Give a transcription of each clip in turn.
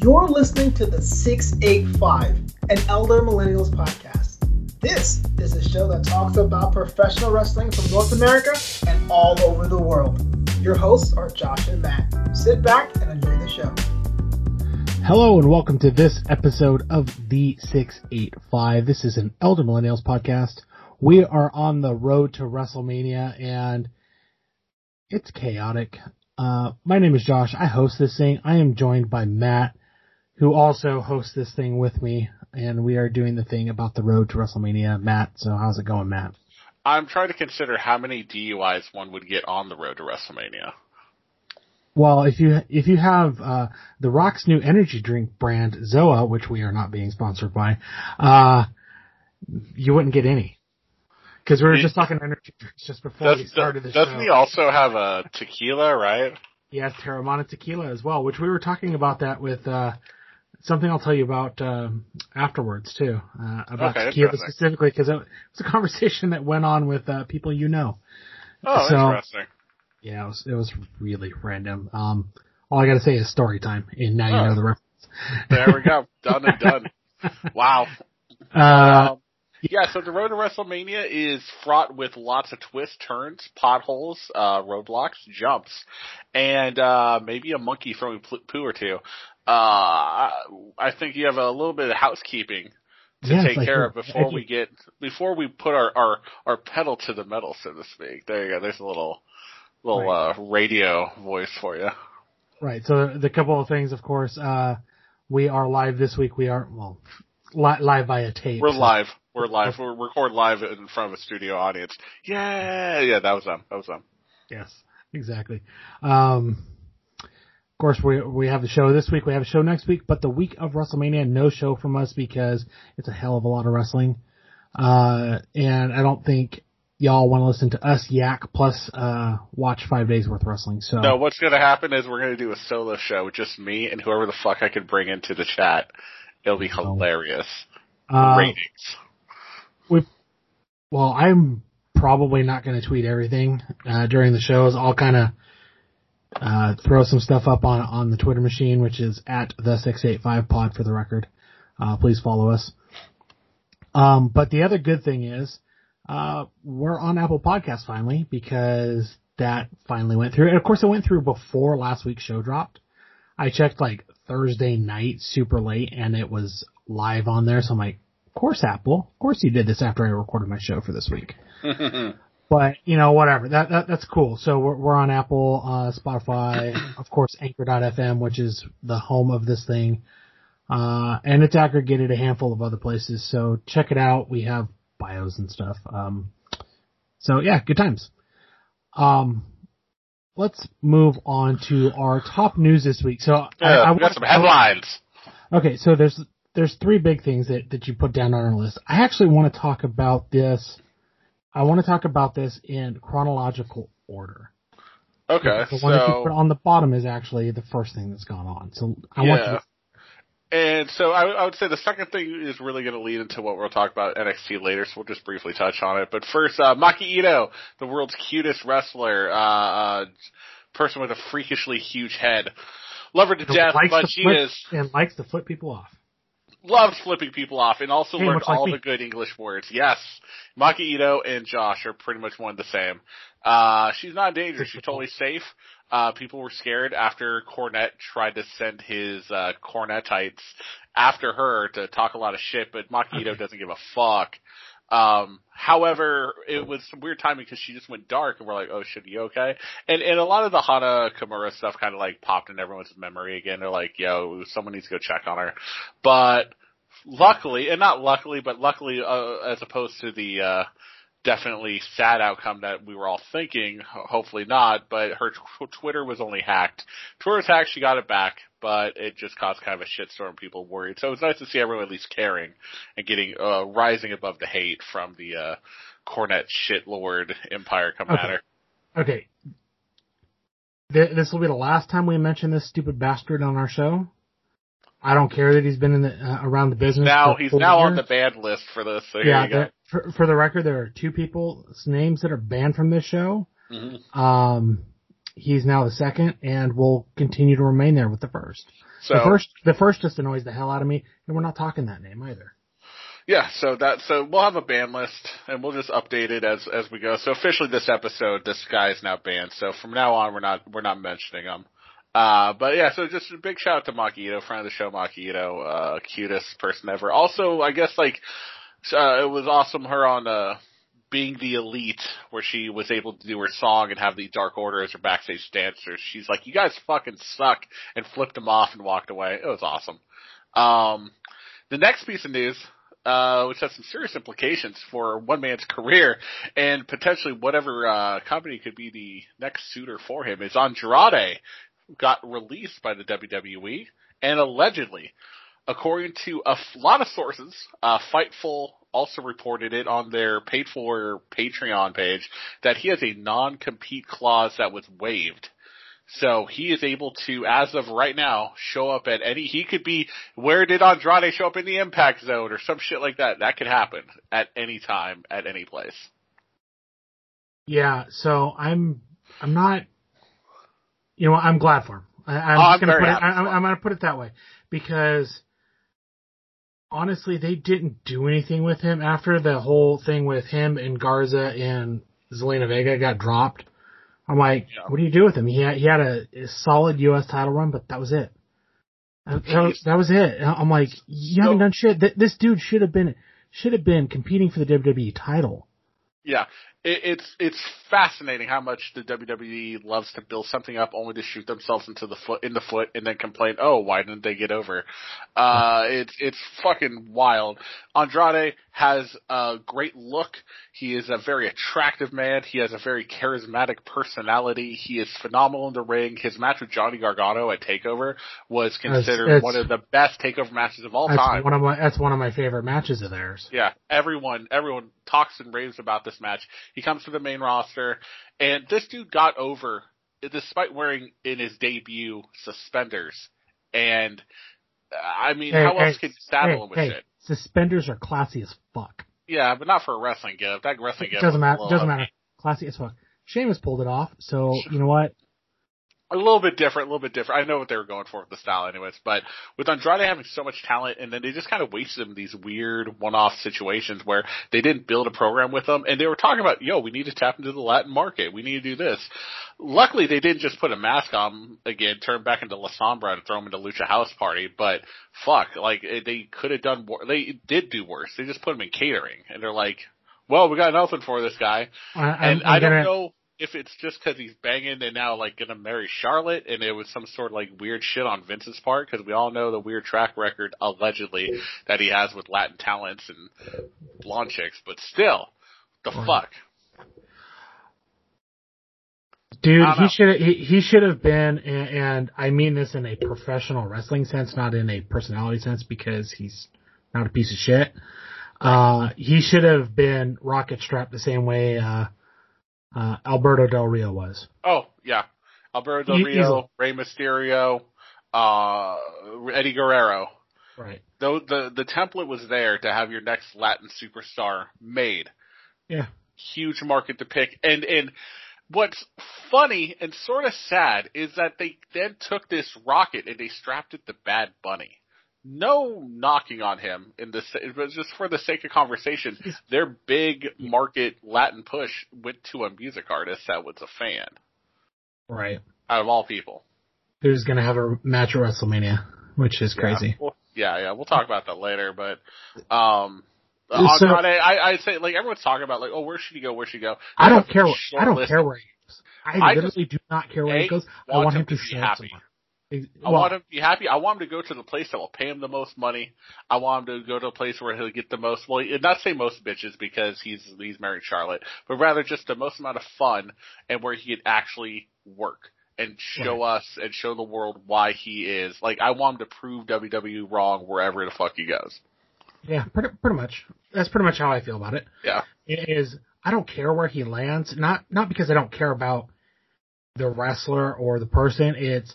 You're listening to the 685, an Elder Millennials podcast. This is a show that talks about professional wrestling from North America and all over the world. Your hosts are Josh and Matt. Sit back and enjoy the show. Hello and welcome to this episode of the 685. This is an Elder Millennials podcast. We are on the road to WrestleMania and it's chaotic. Uh, my name is Josh. I host this thing. I am joined by Matt, who also hosts this thing with me, and we are doing the thing about the road to WrestleMania. Matt, so how's it going, Matt? I'm trying to consider how many DUIs one would get on the road to WrestleMania. Well, if you if you have uh, the Rock's new energy drink brand Zoa, which we are not being sponsored by, uh, you wouldn't get any. Because we were just talking energy drinks just before Does, we started the doesn't show. he also have a tequila, right? Yes, Teremana Tequila as well, which we were talking about that with uh, something I'll tell you about um, afterwards too, uh, about Okay, tequila specifically because it was a conversation that went on with uh, people you know. Oh, So- interesting. Yeah, it was it was really random. Um, all I got to say is story time, and now you Oh. know the reference. There we go. done and done. Wow. Uh, Um, yeah, so the road to WrestleMania is fraught with lots of twists, turns, potholes, uh, roadblocks, jumps, and uh, maybe a monkey throwing poo or two. Uh, I think you have a little bit of housekeeping to take care of before we get before we put our, our our pedal to the metal, so to speak. There you go. There's a little little uh, radio voice for you. Right. So the couple of things, of course, uh, we are live this week. We are well li- live via tape. We're so- live. We're live. We're record live in front of a studio audience. Yeah, yeah, that was them. That was them. Yes, exactly. Um, of course, we we have the show this week. We have a show next week, but the week of WrestleMania, no show from us because it's a hell of a lot of wrestling. Uh, and I don't think y'all want to listen to us yak plus uh watch five days worth of wrestling. So No, what's gonna happen is we're gonna do a solo show just me and whoever the fuck I could bring into the chat. It'll be hilarious. uh, Ratings. Well, I'm probably not going to tweet everything uh, during the shows. I'll kind of uh, throw some stuff up on on the Twitter machine, which is at the six eight five pod for the record. Uh, please follow us. Um, but the other good thing is uh, we're on Apple Podcasts finally because that finally went through. And of course, it went through before last week's show dropped. I checked like Thursday night, super late, and it was live on there. So I'm like, of course, Apple. Of course, you did this after I recorded my show for this week. But you know, whatever. That, that that's cool. So we're we're on Apple, uh, Spotify, of course, Anchor.fm, which is the home of this thing, uh, and it's aggregated a handful of other places. So check it out. We have bios and stuff. Um, so yeah, good times. Um, let's move on to our top news this week. So I, I we got some headlines. Okay, so there's there's three big things that, that you put down on our list. I actually want to talk about this. I want to talk about this in chronological order. Okay, The one that you put on the bottom is actually the first thing that's gone on. So I want yeah. to, And so I, I would say the second thing is really going to lead into what we'll talk about NXT later, so we'll just briefly touch on it. But first, uh, Maki Ito, the world's cutest wrestler, uh, uh, person with a freakishly huge head. Love her to death, but she flip, is and likes to flip people off. Loves flipping people off and also Hey, learned like all me. the good English words. Yes. Maki Ito and Josh are pretty much one and the same. Uh, she's not dangerous. She's totally safe. Uh, people were scared after Cornette tried to send his, uh, Cornetites after her to talk a lot of shit, but Maki Ito doesn't give a fuck. Um, however, it was some weird timing because she just went dark and we're like, oh shit, you okay? And, and a lot of the Hana Kimura stuff kind of like popped in everyone's memory again. They're like, yo, someone needs to go check on her. But luckily, and not luckily, but luckily, uh, as opposed to the, uh, definitely sad outcome that we were all thinking, hopefully not, but her tw- Twitter was only hacked. Twitter was hacked, she got it back, but it just caused kind of a shitstorm, people worried. So it was nice to see everyone at least caring and getting, uh, rising above the hate from the, uh, Cornette shitlord empire come Okay. at her. Okay. Th- This will be the last time we mention this stupid bastard on our show. I don't care that he's been in the, uh, around the business. Now, he's now on the years. banned list for this, so yeah, for, for the record, there are two people's names that are banned from this show. Mhm. Um, he's now the second and will continue to remain there with the first. So the first, the first just annoys the hell out of me, and we're not talking that name either. yeah, so that so we'll have a ban list and we'll just update it as as we go. So officially this episode, this guy is now banned. So from now on, we're not we're not mentioning him. Uh, but yeah, so just a big shout out to Maki Ito, friend of the show, Maki Ito, uh, cutest person ever. Also, I guess like, uh, it was awesome her on, uh, being the elite where she was able to do her song and have the Dark Order as her backstage dancers. She's like, you guys fucking suck and flipped them off and walked away. It was awesome. Um, the next piece of news, uh, which has some serious implications for one man's career and potentially whatever, uh, company could be the next suitor for him is Andrade got released by the WWE and allegedly, according to a lot of sources, uh, Fightful also reported it on their paid for Patreon page that he has a non-compete clause that was waived. So he is able to, as of right now, show up at any, he could be, where did Andrade show up in the impact zone or some shit like that? That could happen at any time, at any place. Yeah, so I'm, I'm not, you know, I'm glad for him. I, I'm, Oh, gonna put it, I, I'm. I'm gonna put it that way because honestly, they didn't do anything with him after the whole thing with him and Garza and Zelina Vega got dropped. I'm like, Yeah. what do you do with him? He had, he had a, a solid U.S. title run, but that was it. That, that was, that was it. I'm like, you haven't So- done shit. This dude should have been, should have been competing for the WWE title. Yeah, it, it's it's fascinating how much the WWE loves to build something up only to shoot themselves into the foot in the foot and then complain, oh, why didn't they get over? Uh, it's it's fucking wild. Andrade has a great look. He is a very attractive man. He has a very charismatic personality. He is phenomenal in the ring. His match with Johnny Gargano at Takeover was considered That's- one of the best Takeover matches of all time. one of my, that's one of my favorite matches of theirs. Yeah, everyone everyone talks and raves about this match. He comes to the main roster, and this dude got over despite wearing in his debut suspenders. And I mean, Hey, how hey, else can you saddle hey, him with hey, shit? Suspenders are classy as fuck. Yeah, but not for a wrestling gift. That wrestling gift doesn't matter. Doesn't matter. Classy as fuck. Sheamus pulled it off. So you know what? A little bit different, a little bit different. I know what they were going for with the style anyways, but with Andrade having so much talent and then they just kind of wasted him in these weird one-off situations where they didn't build a program with him and they were talking about, yo, we need to tap into the Latin market. We need to do this. Luckily they didn't just put a mask on again, turn back into La Sombra and throw him into Lucha House Party, but fuck, like eh, they could have done more. They did do worse. They just put him in catering and they're like, well, we got nothing for this guy. I'm, And I'm I don't gonna, know if it's just because he's banging and now like gonna marry Charlotte, and it was some sort of like weird shit on Vince's part because we all know the weird track record allegedly that he has with Latin talents and blonde chicks. But still, the fuck. Dude, he should he, he should have been, and, and I mean this in a professional wrestling sense, not in a personality sense, because he's not a piece of shit. Uh, he should have been rocket strapped the same way uh, uh, Alberto Del Rio was. Oh yeah, Alberto E- Del Rio, easily. Rey Mysterio, uh, Eddie Guerrero. Right. Though the the template was there to have your next Latin superstar made. Yeah. huge market to pick. And and what's funny and sort of sad is that they then took this rocket and they strapped it to Bad Bunny. No knocking on him in this, but just for the sake of conversation, their big market Latin push went to a music artist that was a fan Right. out of all people. Who's gonna have a match at WrestleMania, which is crazy. Yeah, well, yeah, yeah. We'll talk about that later, but um, So- Andrade, I, I say like everyone's talking about like, oh, where should he go? Where should he go? I don't care. I don't care where he goes. I, I literally do not care where A, he goes. I want him to to be show up happy. somewhere. I want him to be happy. I want him to go to the place that will pay him the most money. I want him to go to a place where he'll get the most, well, not say most bitches because he's, he's married Charlotte, but rather just the most amount of fun and where he can actually work and show us and show the world why he is. Like, I want him to prove WWE wrong wherever the fuck he goes. Yeah, pretty, pretty much. That's pretty much how I feel about it. Yeah. It is I don't care where he lands, not not because I don't care about the wrestler or the person. It's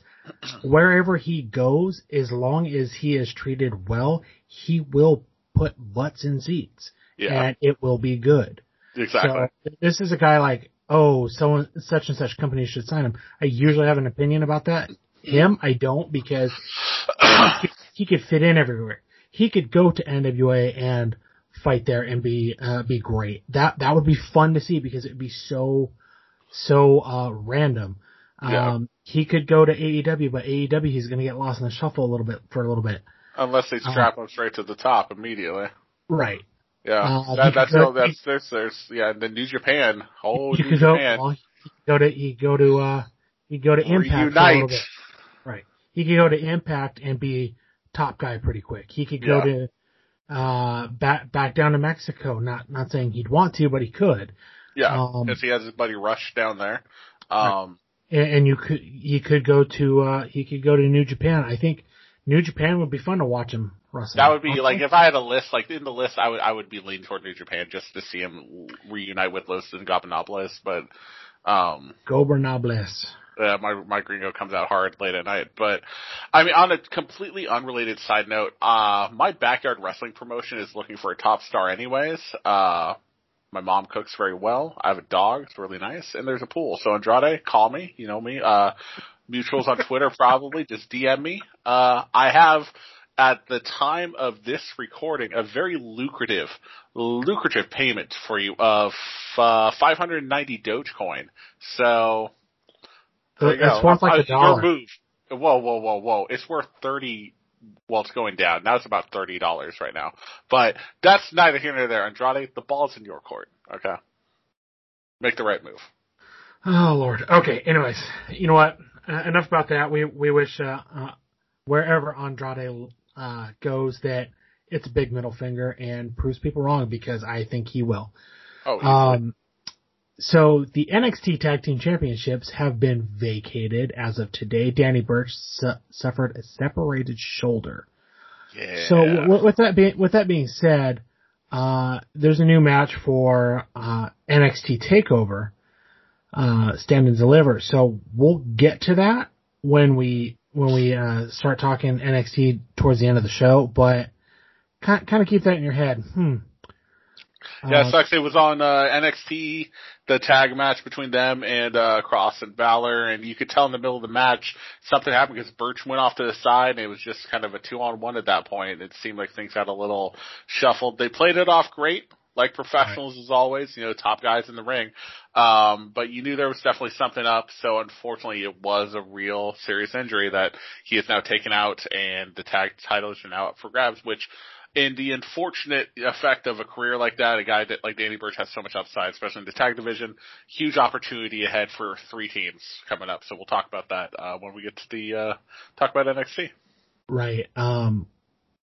wherever he goes, as long as he is treated well, he will put butts in seats, Yeah. and it will be good. exactly. So this is a guy like oh, so such and such company should sign him. I usually have an opinion about that. Him, I don't because he could, he could fit in everywhere. He could go to NWA and fight there and be uh, be great. That that would be fun to see because it'd be so so uh, random. Yeah. Um, he could go to AEW, but AEW he's going to get lost in the shuffle a little bit for a little bit. Unless they strap him straight to the top immediately. Right. Yeah, Uh, that, that's go-. That's there's there's yeah. And then New Japan, oh he New could go. Japan, Well, he could go to he go to uh he go to Impact for a little bit. Right. He could go to Impact and be top guy pretty quick. He could go Yeah. to uh back back down to Mexico. Not not saying he'd want to, but he could. Yeah, Um, because he has his buddy Rush down there. Um, And, and you could he could go to uh he could go to New Japan. I think New Japan would be fun to watch him wrestle. that would be Also, like if I had a list, like in the list, I would I would be leaning toward New Japan just to see him reunite with Los Ingobernables. But um, Gobernables. uh, my my gringo comes out hard late at night. But I mean, on a completely unrelated side note, uh, my backyard wrestling promotion is looking for a top star, anyways. Uh, my mom cooks very well. I have a dog; it's really nice, and there's a pool. So Andrade, call me. You know me. Uh, mutuals on Twitter, probably just DM me. Uh, I have. At the time of this recording, a very lucrative, lucrative payment for you of uh, 590 Dogecoin. So there you It's go. worth like a dollar. Move. Whoa, whoa, whoa, whoa. It's worth 30, well, it's going down. Now it's about $30 right now. But that's neither here nor there. Andrade, the ball's in your court. Okay. Make the right move. Oh Lord. Okay. Anyways, you know what? Uh, enough about that. We we wish uh, uh, wherever Andrade uh, goes that it's a big middle finger and proves people wrong because I think he will. Oh. Um, so the NXT Tag Team Championships have been vacated as of today. Danny Burch su- suffered a separated shoulder. yeah. So w- with that being with that being said, uh, there's a new match for uh, NXT Takeover, uh, Stand and Deliver. So we'll get to that when we when we uh, start talking NXT towards the end of the show. But kind kind of keep that in your head. Hmm. Yeah, Uh, it sucks. It was on uh, NXT, the tag match between them and uh, Kross and Balor, and you could tell in the middle of the match something happened because Burch went off to the side, and it was just kind of a two-on-one at that point. It seemed like things got a little shuffled. They played it off great, like professionals as always. You know, top guys in the ring, um, but you knew there was definitely something up. So unfortunately, it was a real serious injury that he is now taken out, and the tag titles are now up for grabs, which in the unfortunate effect of a career like that, a guy that like Danny Burch has so much upside, especially in the tag division, huge opportunity ahead for three teams coming up. So we'll talk about that uh, when we get to the uh, talk about NXT. Right. Um,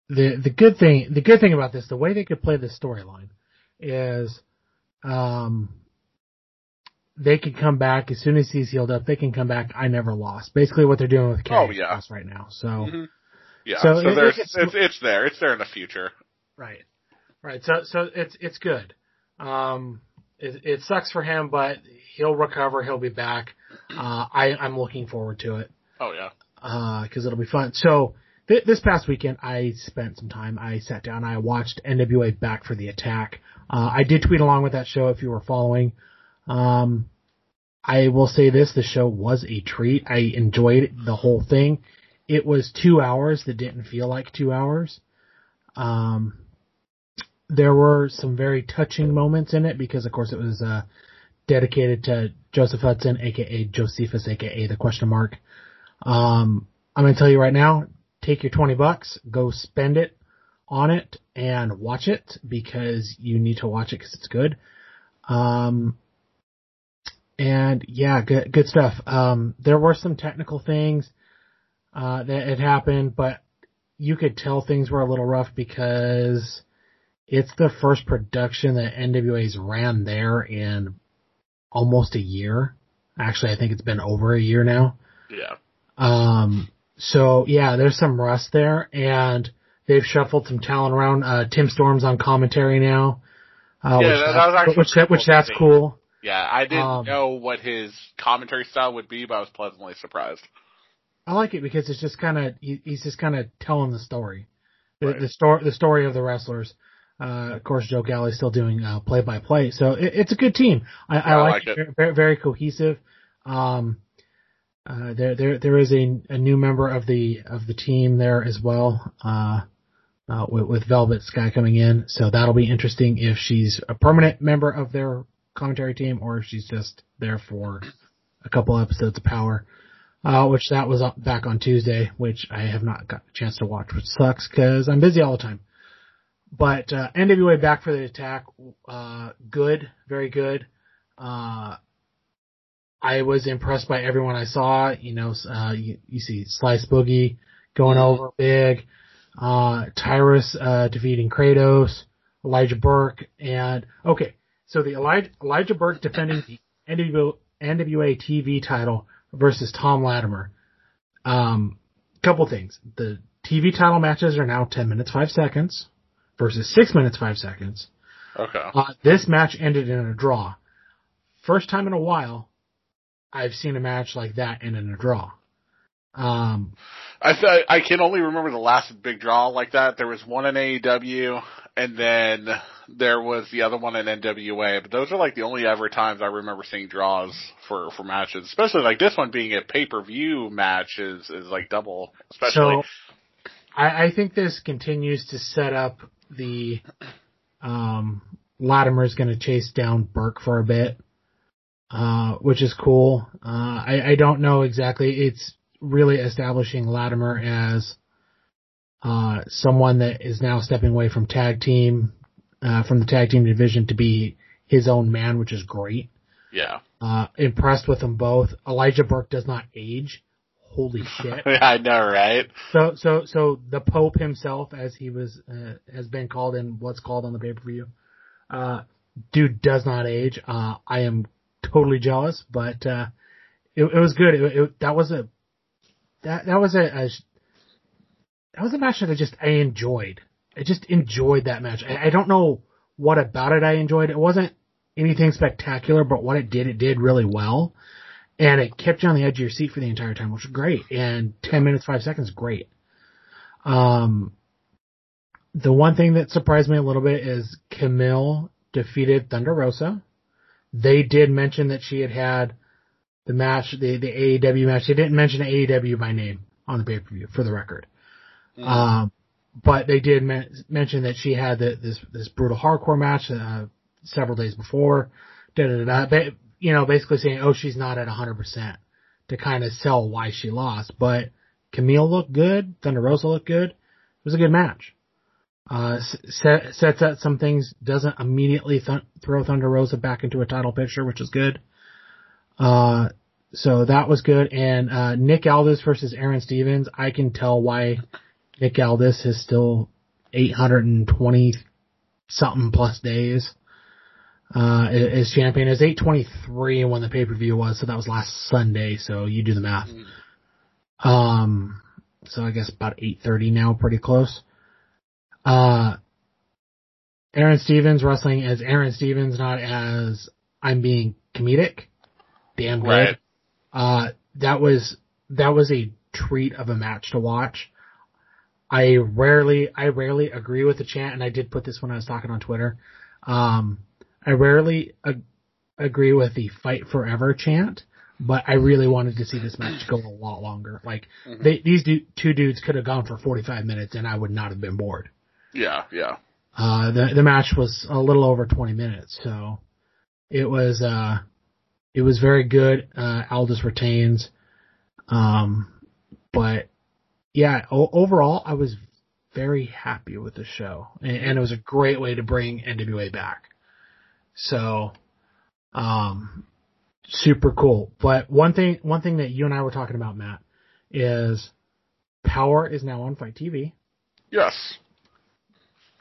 the the good thing the good thing about this, the way they could play this storyline, is, um, they could come back as soon as he's healed up. They can come back. I never lost. Basically, what they're doing with Karrion Oh, yeah. Right now. So Mhm. Yeah, So so, it- there's it's- it's, it's there, it's there in the future. right, right. So so it's it's good. Um, it, it sucks for him, but he'll recover. He'll be back. Uh, I I'm looking forward to it. Oh yeah, because it'll be fun. So th- this past weekend, I spent some time. I sat down. I watched NWA Back for the Attack. Uh, I did tweet along with that show if you were following. Um, I will say this: the show was a treat. I enjoyed the whole thing. It was two hours that didn't feel like two hours. Um, there were some very touching moments in it because, of course, it was uh, dedicated to Joseph Hudson, aka Josephus, aka the question mark. Um, I'm gonna tell you right now, take your 20 bucks, go spend it on it and watch it because you need to watch it because it's good. Um, and yeah, good, good stuff. Um, there were some technical things, uh, that it happened, but you could tell things were a little rough because it's the first production that NWA's ran there in almost a year. Actually, I think it's been over a year now. yeah. Um, so yeah, there's some rust there and they've shuffled some talent around. Uh, Tim Storm's on commentary now. Uh, Yeah, which, that- that- was actually which, that- which that's cool. Yeah, I didn't Um, know what his commentary style would be, but I was pleasantly surprised. I like it because it's just kind of, he, he's just kind of telling the story. The, Right. the story, the story of the wrestlers. Uh, of course, Joe Galli's still doing uh, play-by-play, so it, it's a good team. I, I, I like, like it. it. Very, very cohesive. Um, uh, there, there, there is a, a new member of the of the team there as well. Uh, uh, with, with Velvet Sky coming in, so that'll be interesting if she's a permanent member of their commentary team or if she's just there for a couple episodes of Powerrr. Uh, which that was up back on Tuesday, which I have not got a chance to watch, which sucks because I'm busy all the time. But uh, NWA back for the attack, uh, good, very good. Uh, I was impressed by everyone I saw. You know, uh, you, you see Slice Boogie going over big, uh, Tyrus uh, defeating Kratos, Elijah Burke, and okay, so the Elijah, Elijah Burke defending the NWA, NWA TV title versus Tom Latimer. Um, couple things. The TV title matches are now 10 minutes 5 seconds versus 6 minutes 5 seconds. Okay. Uh, this match ended in a draw. First time in a while I've seen a match like that end in a draw. Um, I th- I can only remember the last big draw like that. There was one in AEW, and then there was the other one in NWA. But those are like the only ever times I remember seeing draws for for matches. Especially like this one being a pay per view match is is like double. Especially So I, I think this continues to set up the um Latimer's gonna chase down Burke for a bit. Uh which is cool. Uh I, I don't know exactly it's really establishing Latimer as uh someone that is now stepping away from tag team uh from the tag team division to be his own man, which is great. yeah, Uh impressed with them both. Elijah Burke does not age. Holy shit. I know, right? So, so, so the Pope himself, as he was, uh, has been called in what's called on the pay-per-view, uh, dude does not age. Uh, I am totally jealous, but, uh, it, it was good. It, it, that was a, that, that was a, a, that was a match that I just, I enjoyed. I just enjoyed that match. I, I don't know what about it I enjoyed. It wasn't anything spectacular, but what it did, it did really well and it kept you on the edge of your seat for the entire time, which was great. And 10 minutes, 5 seconds, great. Um, the one thing that surprised me a little bit is Kamille defeated Thunder Rosa. They did mention that she had had the match, the, the AEW match. They didn't mention AEW by name on the pay-per-view, for the record. Um, but they did men- mention that she had the, this, this brutal hardcore match, uh, several days before. Da, da, da, da. You know, basically saying, oh, she's not at 100% to kind of sell why she lost. But Kamille looked good. Thunder Rosa looked good. It was a good match. Uh, set, sets up some things, doesn't immediately th- throw Thunder Rosa back into a title picture, which is good. Uh, so that was good. And, uh, Nick Aldis versus Aaron Stevens, I can tell why Nick Aldis is still 820 something plus days uh, as champion. Was 823 when the pay-per-view was, so that was last Sunday, so you do the math. Um, so I guess about 830 now, pretty close. Uh, Aaron Stevens wrestling as Aaron Stevens, not as I'm being comedic. Damn good. Right. Uh, that was, that was a treat of a match to watch. I rarely, I rarely agree with the chant, and I did put this when I was talking on Twitter. Um, I rarely ag- agree with the fight forever chant, but I really wanted to see this match go a lot longer. Like, they, these du- two dudes could have gone for 45 minutes and I would not have been bored. Yeah, yeah. Uh, the, the match was a little over 20 minutes, so it was, uh, it was very good. Uh, Aldis retains. Um, but yeah, o- overall, I was very happy with the show and, and it was a great way to bring NWA back. So, um, super cool. But one thing, one thing that you and I were talking about, Matt, is Powerrr is now on FITE TV. Yes.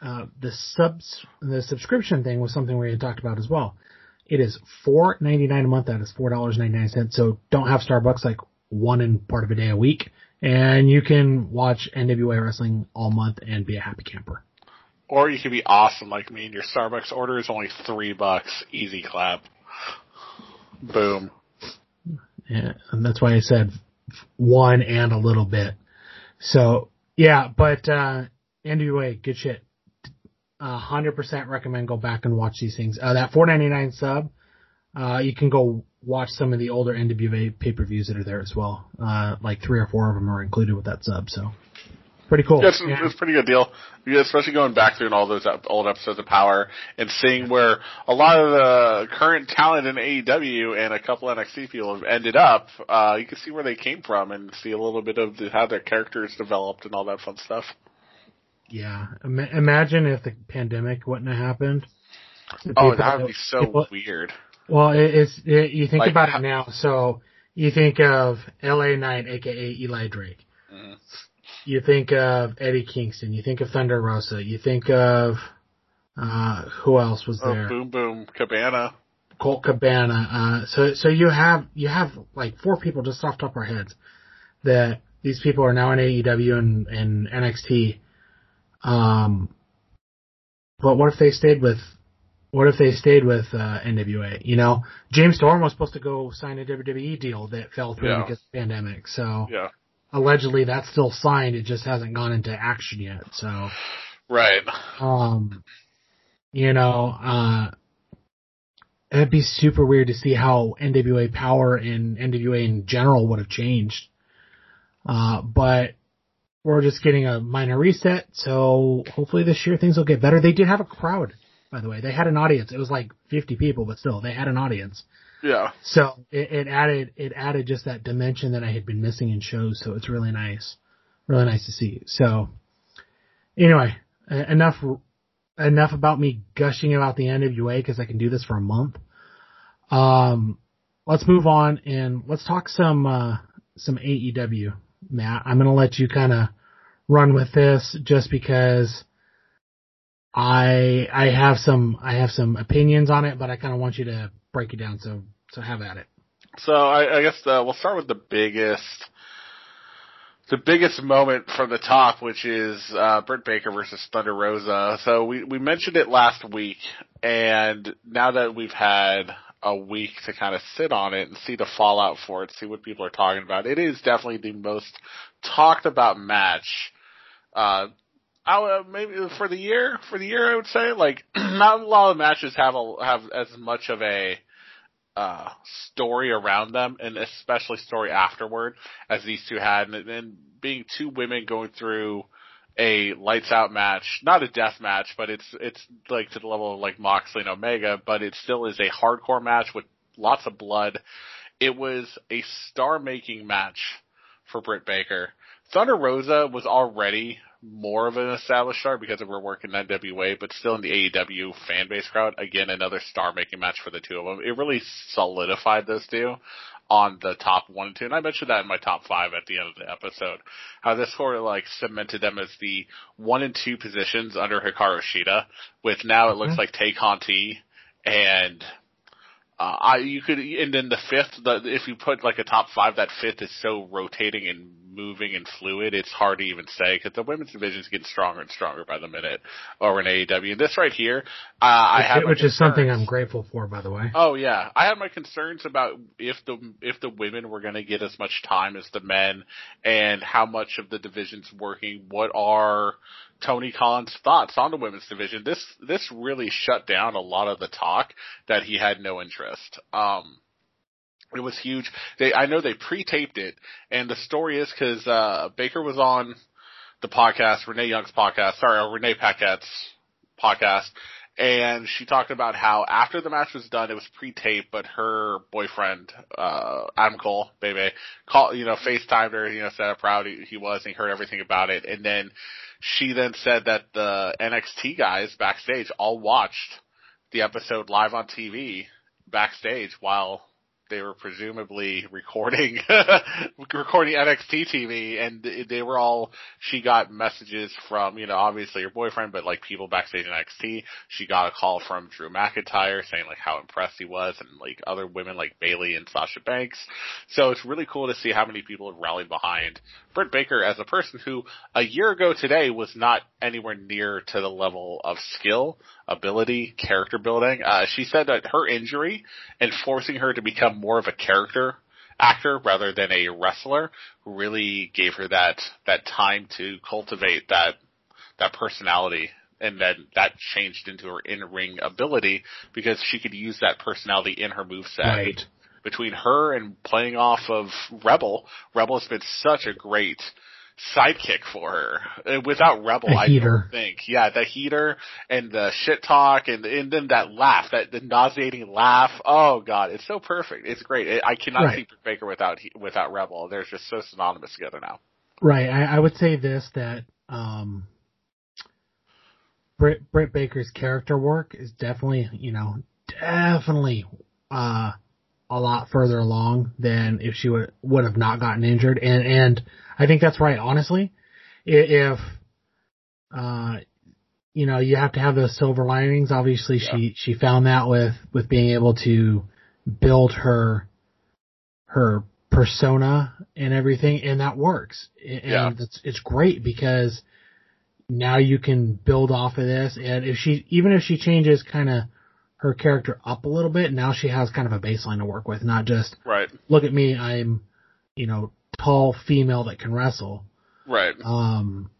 Uh, the subs, the subscription thing was something we had talked about as well. It is four ninety nine a month. That is four dollars ninety nine cents. So don't have Starbucks like one and part of a day a week, and you can watch NWA wrestling all month and be a happy camper. Or you could be awesome like me and your Starbucks order is only three bucks. Easy clap. Boom. Yeah, and that's why I said one and a little bit. So yeah, but uh NWA, good shit. Hundred percent recommend go back and watch these things. Uh, that four ninety nine sub, uh, you can go watch some of the older NWA pay per views that are there as well. Uh, like three or four of them are included with that sub, so pretty cool. Yeah, it's, yeah. it's a pretty good deal. Yeah, especially going back through all those old episodes of Powerrr and seeing where a lot of the current talent in AEW and a couple NXT people have ended up. Uh, you can see where they came from and see a little bit of the, how their characters developed and all that fun stuff. Yeah, imagine if the pandemic wouldn't have happened. Oh, that would be so people, weird. Well, it, it's it, you think like, about it now. So you think of L.A. Knight, aka Eli Drake. Mm-hmm. You think of Eddie Kingston. You think of Thunder Rosa. You think of uh, who else was oh, there? Boom Boom Cabana. Colt Cabana. Uh, so so you have you have like four people just off the top of our heads that these people are now in AEW and, and NXT um, but what if they stayed with, what if they stayed with uh, NWA? You know, James Storm was supposed to go sign a WWE deal that fell through yeah. because of the pandemic. So yeah. allegedly that's still signed. It just hasn't gone into action yet. So right. Um, you know, uh, it'd be super weird to see how NWA Powerrr and NWA in general would have changed. Uh, but we're just getting a minor reset, so hopefully this year things will get better. They did have a crowd, by the way. They had an audience. It was like 50 people, but still, they had an audience. Yeah. So it, it added it added just that dimension that I had been missing in shows. So it's really nice, really nice to see. So anyway, enough enough about me gushing about the NWA because I can do this for a month. Um, let's move on and let's talk some uh, some AEW. Matt. I'm going to let you kind of run with this just because I I have some I have some opinions on it, but I kind of want you to break it down. So so have at it. So I, I guess uh, we'll start with the biggest the biggest moment from the top, which is uh, Britt Baker versus Thunder Rosa. So we we mentioned it last week, and now that we've had a week to kind of sit on it and see the fallout for it, see what people are talking about. It is definitely the most talked about match. Uh, I would, maybe for the year, for the year, I would say like not a lot of matches have a, have as much of a uh, story around them, and especially story afterward as these two had, and, and being two women going through a lights out match, not a death match, but it's it's like to the level of like Moxley and Omega, but it still is a hardcore match with lots of blood. It was a star making match for Britt Baker. Thunder Rosa was already more of an established star because of her work in NWA, but still in the AEW fan base crowd. Again, another star making match for the two of them. It really solidified those two on the top one and two. And I mentioned that in my top five at the end of the episode. How this sort of like cemented them as the one and two positions under Hikaru Shida, with now it looks mm-hmm. like Tay Conti and uh, I you could and then the fifth, the, if you put like a top five, that fifth is so rotating and moving and fluid. It's hard to even say because the women's division is getting stronger and stronger by the minute over in AEW. And this right here, uh, I have which is something I'm grateful for, by the way. Oh yeah, I have my concerns about if the if the women were going to get as much time as the men, and how much of the division's working. What are Tony Khan's thoughts on the women's division. This this really shut down a lot of the talk that he had no interest. Um, it was huge. They I know they pre-taped it, and the story is because uh, Baker was on the podcast, Renee Young's podcast, sorry, Renee Paquette's podcast, and she talked about how after the match was done, it was pre-taped, but her boyfriend, uh, Adam Cole, baby, called, you know, FaceTimed her, you know, said how proud he, he was, and he heard everything about it, and then she then said that the NXT guys backstage all watched the episode live on TV backstage while they were presumably recording recording NXT TV, and they were all. She got messages from you know obviously her boyfriend, but like people backstage in NXT. She got a call from Drew McIntyre saying like how impressed he was, and like other women like Bayley and Sasha Banks. So it's really cool to see how many people have rallied behind Britt Baker as a person who a year ago today was not anywhere near to the level of skill, ability, character building. Uh, she said that her injury and forcing her to become more of a character actor rather than a wrestler really gave her that that time to cultivate that that personality and then that changed into her in-ring ability because she could use that personality in her moveset. Right. Between her and playing off of Rebel, Rebel has been such a great sidekick for her. And without Rebel, I heater. don't think. Yeah, the heater and the shit talk and and then that laugh, that the nauseating laugh. Oh god, it's so perfect. It's great. I cannot Right. see Britt Baker without without Rebel. They're just so synonymous together now. Right. I, I would say this that um Britt Britt Baker's character work is definitely, you know, definitely uh a lot further along than if she would would have not gotten injured. And and I think that's right honestly. If uh you know you have to have those silver linings. Obviously she she found that with with being able to build her her persona and everything and that works. And Yeah. it's it's great because now you can build off of this. And if she even if she changes kind of her character up a little bit now she has kind of a baseline to work with not just Right. look at me i'm you know tall female that can wrestle Right. um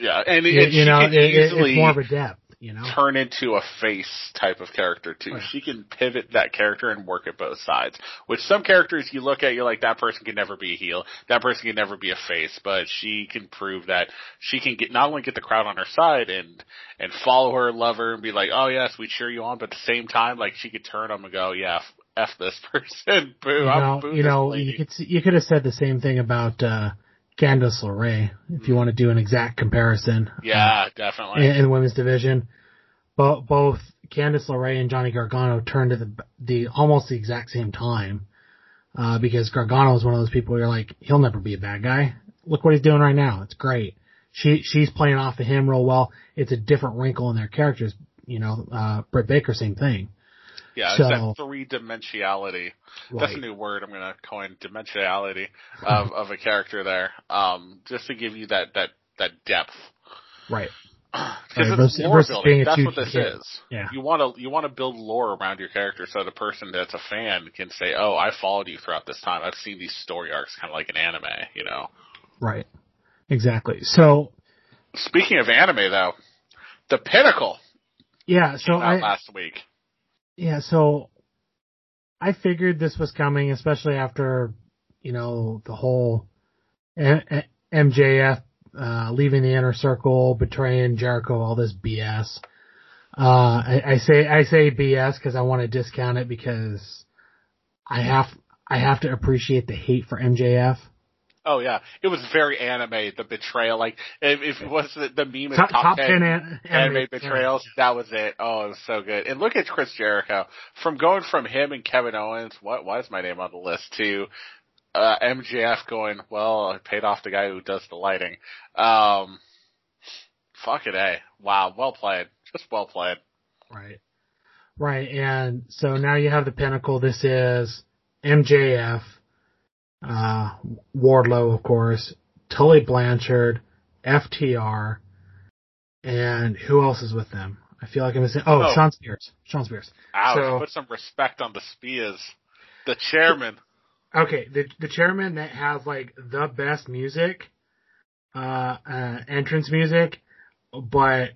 Yeah, and, you, you know it, it- easily it's more of a depth you know turn into a face type of character too. Right. She can pivot that character and work at both sides. Which some characters you look at, you're like, that person can never be a heel, that person can never be a face, but she can prove that she can get not only get the crowd on her side and and follow her, love her, and be like, oh yes, we cheer you on, but at the same time, like she could turn them and go, yeah, f, f this person, boo, you I'm know, boo you know, you could you could have said the same thing about uh Candice LeRae if you want to do an exact comparison. uh, yeah, definitely. in, in the women's division. Bo- both Candice LeRae and Johnny Gargano turned at the the almost the exact same time, uh, because Gargano is one of those people where you're like, he'll never be a bad guy. Look what he's doing right now. It's great. She she's playing off of him real well. It's a different wrinkle in their characters. You know, uh, Britt Baker, same thing. Yeah, So- it's that three dimensionality. That's a new word I'm gonna coin dimensionality of of a character there. Um, just to give you that that that depth. Right. Because Right, it's lore building. That's what this is. Yeah. You want to you want to build lore around your character so the person that's a fan can say, "Oh, I followed you throughout this time. I've seen these story arcs, kind of like an anime." You know. Right. Exactly. So Speaking of anime, though, the Pinnacle yeah. So I last week. Yeah, so I figured this was coming, especially after, you know, the whole MJF uh, leaving the inner circle, betraying Jericho, all this BS. Uh, I, I say I say BS because I want to discount it because I have I have to appreciate the hate for MJF. Oh yeah, it was very anime. The betrayal, like if, if it was the, the meme Top, top, top ten, ten an- anime betrayals. That was it. Oh, it was so good. And look at Chris Jericho. From going from him and Kevin Owens, what why is my name on the list to uh MJF going, well, I paid off the guy who does the lighting. Um fuck it, eh. Wow, well played. Just well played. Right. Right. And so now you have the pinnacle. This is MJF, uh, Wardlow, of course, Tully Blanchard, FTR, and who else is with them? I feel like I'm missing. Oh, Oh. Shawn Spears. Shawn Spears. Ouch, So- put some respect on the Spears. The chairman. Okay, the the chairman that has like the best music, uh, uh entrance music, but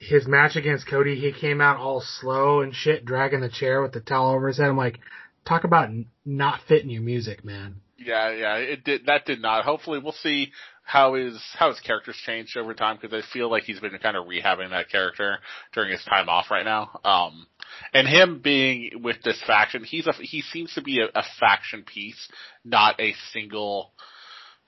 his match against Cody, he came out all slow and shit, dragging the chair with the towel over his head. I'm like, talk about not fitting your music, man. Yeah, yeah, it did. That did not. Hopefully, we'll see how his how his character's changed over time because I feel like he's been kind of rehabbing that character during his time off right now. Um, and him being with this faction, he's a he seems to be a, a faction piece, not a single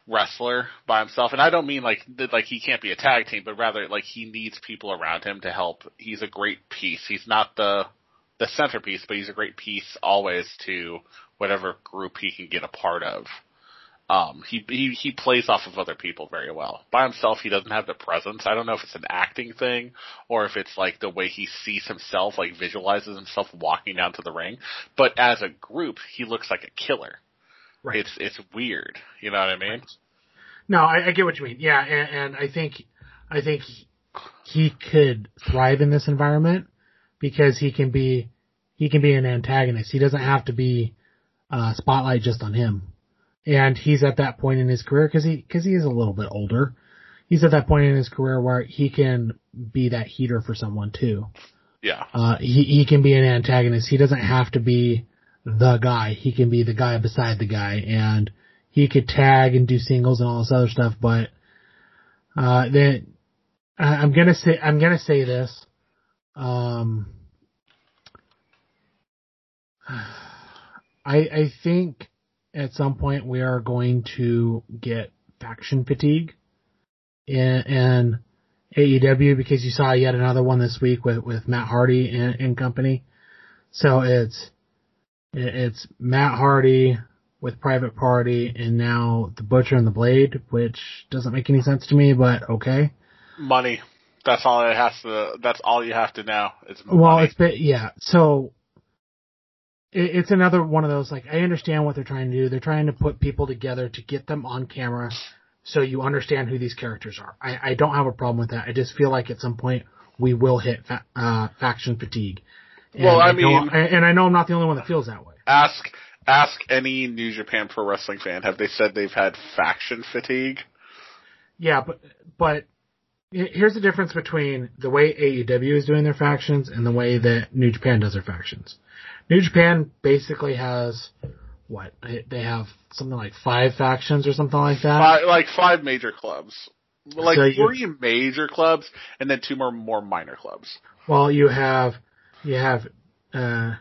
wrestler by himself. And I don't mean like that like he can't be a tag team, but rather like he needs people around him to help. He's a great piece. He's not the the centerpiece, but he's a great piece always to whatever group he can get a part of. Um, he, he, he plays off of other people very well. By himself, he doesn't have the presence. I don't know if it's an acting thing or if it's like the way he sees himself, like visualizes himself walking down to the ring. But as a group, he looks like a killer. Right. It's, it's weird. You know what I mean? No, I, I get what you mean. Yeah, and, and I think, I think he, he could thrive in this environment because he can be, he can be an antagonist. He doesn't have to be, uh, spotlight just on him. And he's at that point in his career because he, because he is a little bit older. he's at that point in his career where he can be that heater for someone too. Yeah. Uh, he, he can be an antagonist. He doesn't have to be the guy. He can be the guy beside the guy and he could tag and do singles and all this other stuff, but, uh, then I'm gonna say, I'm gonna say this. Um, I, I think at some point we are going to get faction fatigue in, in AEW because you saw yet another one this week with, with Matt Hardy and, and company. So it's, it's Matt Hardy with Private Party and now the Butcher and the Blade, which doesn't make any sense to me, but okay. Money. That's all it has to. That's all you have to know. It's money. Well, it's been, yeah. So it, it's another one of those, like, I understand what they're trying to do. They're trying to put people together to get them on camera so you understand who these characters are. I, I don't have a problem with that. I just feel like at some point we will hit fa- uh, faction fatigue. And Well, I know- mean- and I know I'm not the only one that feels that way. ask ask any New Japan Pro Wrestling fan. Have they said they've had faction fatigue? Yeah, but but here's the difference between the way AEW is doing their factions and the way that New Japan does their factions. New Japan basically has what they have something like five factions or something like that. Five, like five major clubs, like So you- three major clubs, and then two more more minor clubs. Well, you have you have uh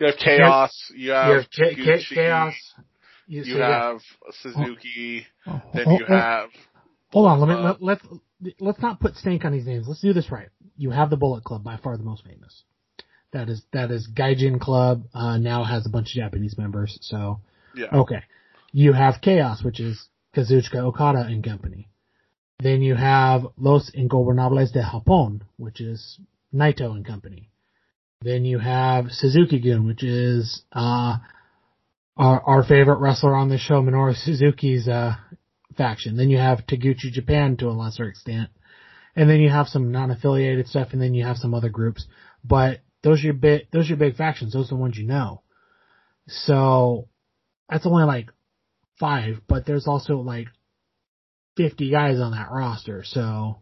You have Chaos. You have, you have Cha- Cha- Gucci, Chaos. You, You so you have Suzuki. oh, Then oh, you oh, have Hold on, let me uh, let, let's let's not put stank on these names. Let's do this right. You have the Bullet Club, by far the most famous. That is that is Gaijin Club. Uh, now has a bunch of Japanese members. So yeah. okay, you have Chaos, which is Kazuchika Okada and company. Then you have Los Ingobernables de Japón, which is Naito and company. Then you have Suzuki Gun, which is uh, our our favorite wrestler on the show, Minoru Suzuki's uh, faction. Then you have Taguchi Japan to a lesser extent. And then you have some non-affiliated stuff and then you have some other groups. But those are your big, those are your big factions. Those are the ones you know. So that's only like five, but there's also like 50 guys on that roster. So,